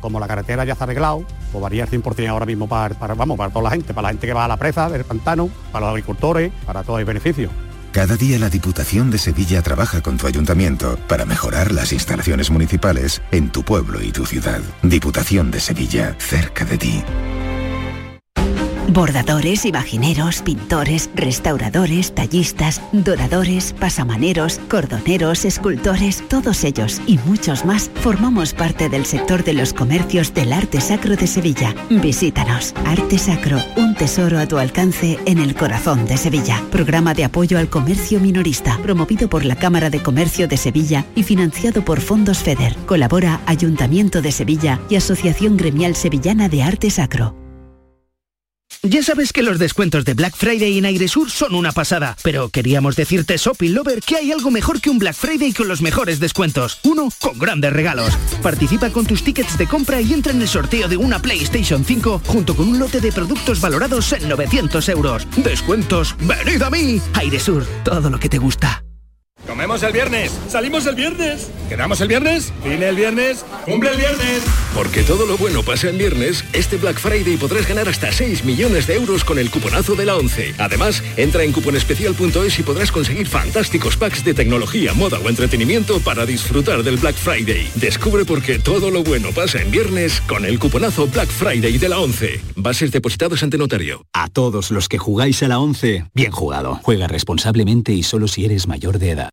S43: Como la carretera ya está arreglado, pues varía el 100% ahora mismo para, para, vamos, para toda la gente, para la gente que va a la presa del pantano, para los agricultores, para todo el beneficio.
S44: Cada día la Diputación de Sevilla trabaja con tu ayuntamiento para mejorar las instalaciones municipales en tu pueblo y tu ciudad. Diputación de Sevilla, cerca de ti.
S45: Bordadores, imagineros, pintores, restauradores, tallistas, doradores, pasamaneros, cordoneros, escultores, todos ellos y muchos más formamos parte del sector de los comercios del arte sacro de Sevilla. Visítanos. Arte Sacro, un tesoro a tu alcance en el corazón de Sevilla. Programa de apoyo al comercio minorista, promovido por la Cámara de Comercio de Sevilla y financiado por Fondos FEDER. Colabora Ayuntamiento de Sevilla y Asociación Gremial Sevillana de Arte Sacro.
S46: Ya sabes que los descuentos de Black Friday en Airesur son una pasada, pero queríamos decirte, Shopping Lover, que hay algo mejor que un Black Friday con los mejores descuentos. Uno, con grandes regalos. Participa con tus tickets de compra y entra en el sorteo de una PlayStation 5 junto con un lote de productos valorados en 900 euros. Descuentos, venid a mí. Airesur, todo lo que te gusta.
S47: Comemos el viernes, salimos el viernes, quedamos el viernes, viene el viernes, cumple el viernes.
S27: Porque todo lo bueno pasa en viernes, este Black Friday podrás ganar hasta 6 millones de euros con el cuponazo de la 11. Además, entra en cuponespecial.es y podrás conseguir fantásticos packs de tecnología, moda o entretenimiento para disfrutar del Black Friday. Descubre por qué todo lo bueno pasa en viernes con el cuponazo Black Friday de la 11. Bases depositados ante notario.
S28: A todos los que jugáis a la 11, bien jugado. Juega responsablemente y solo si eres mayor de edad.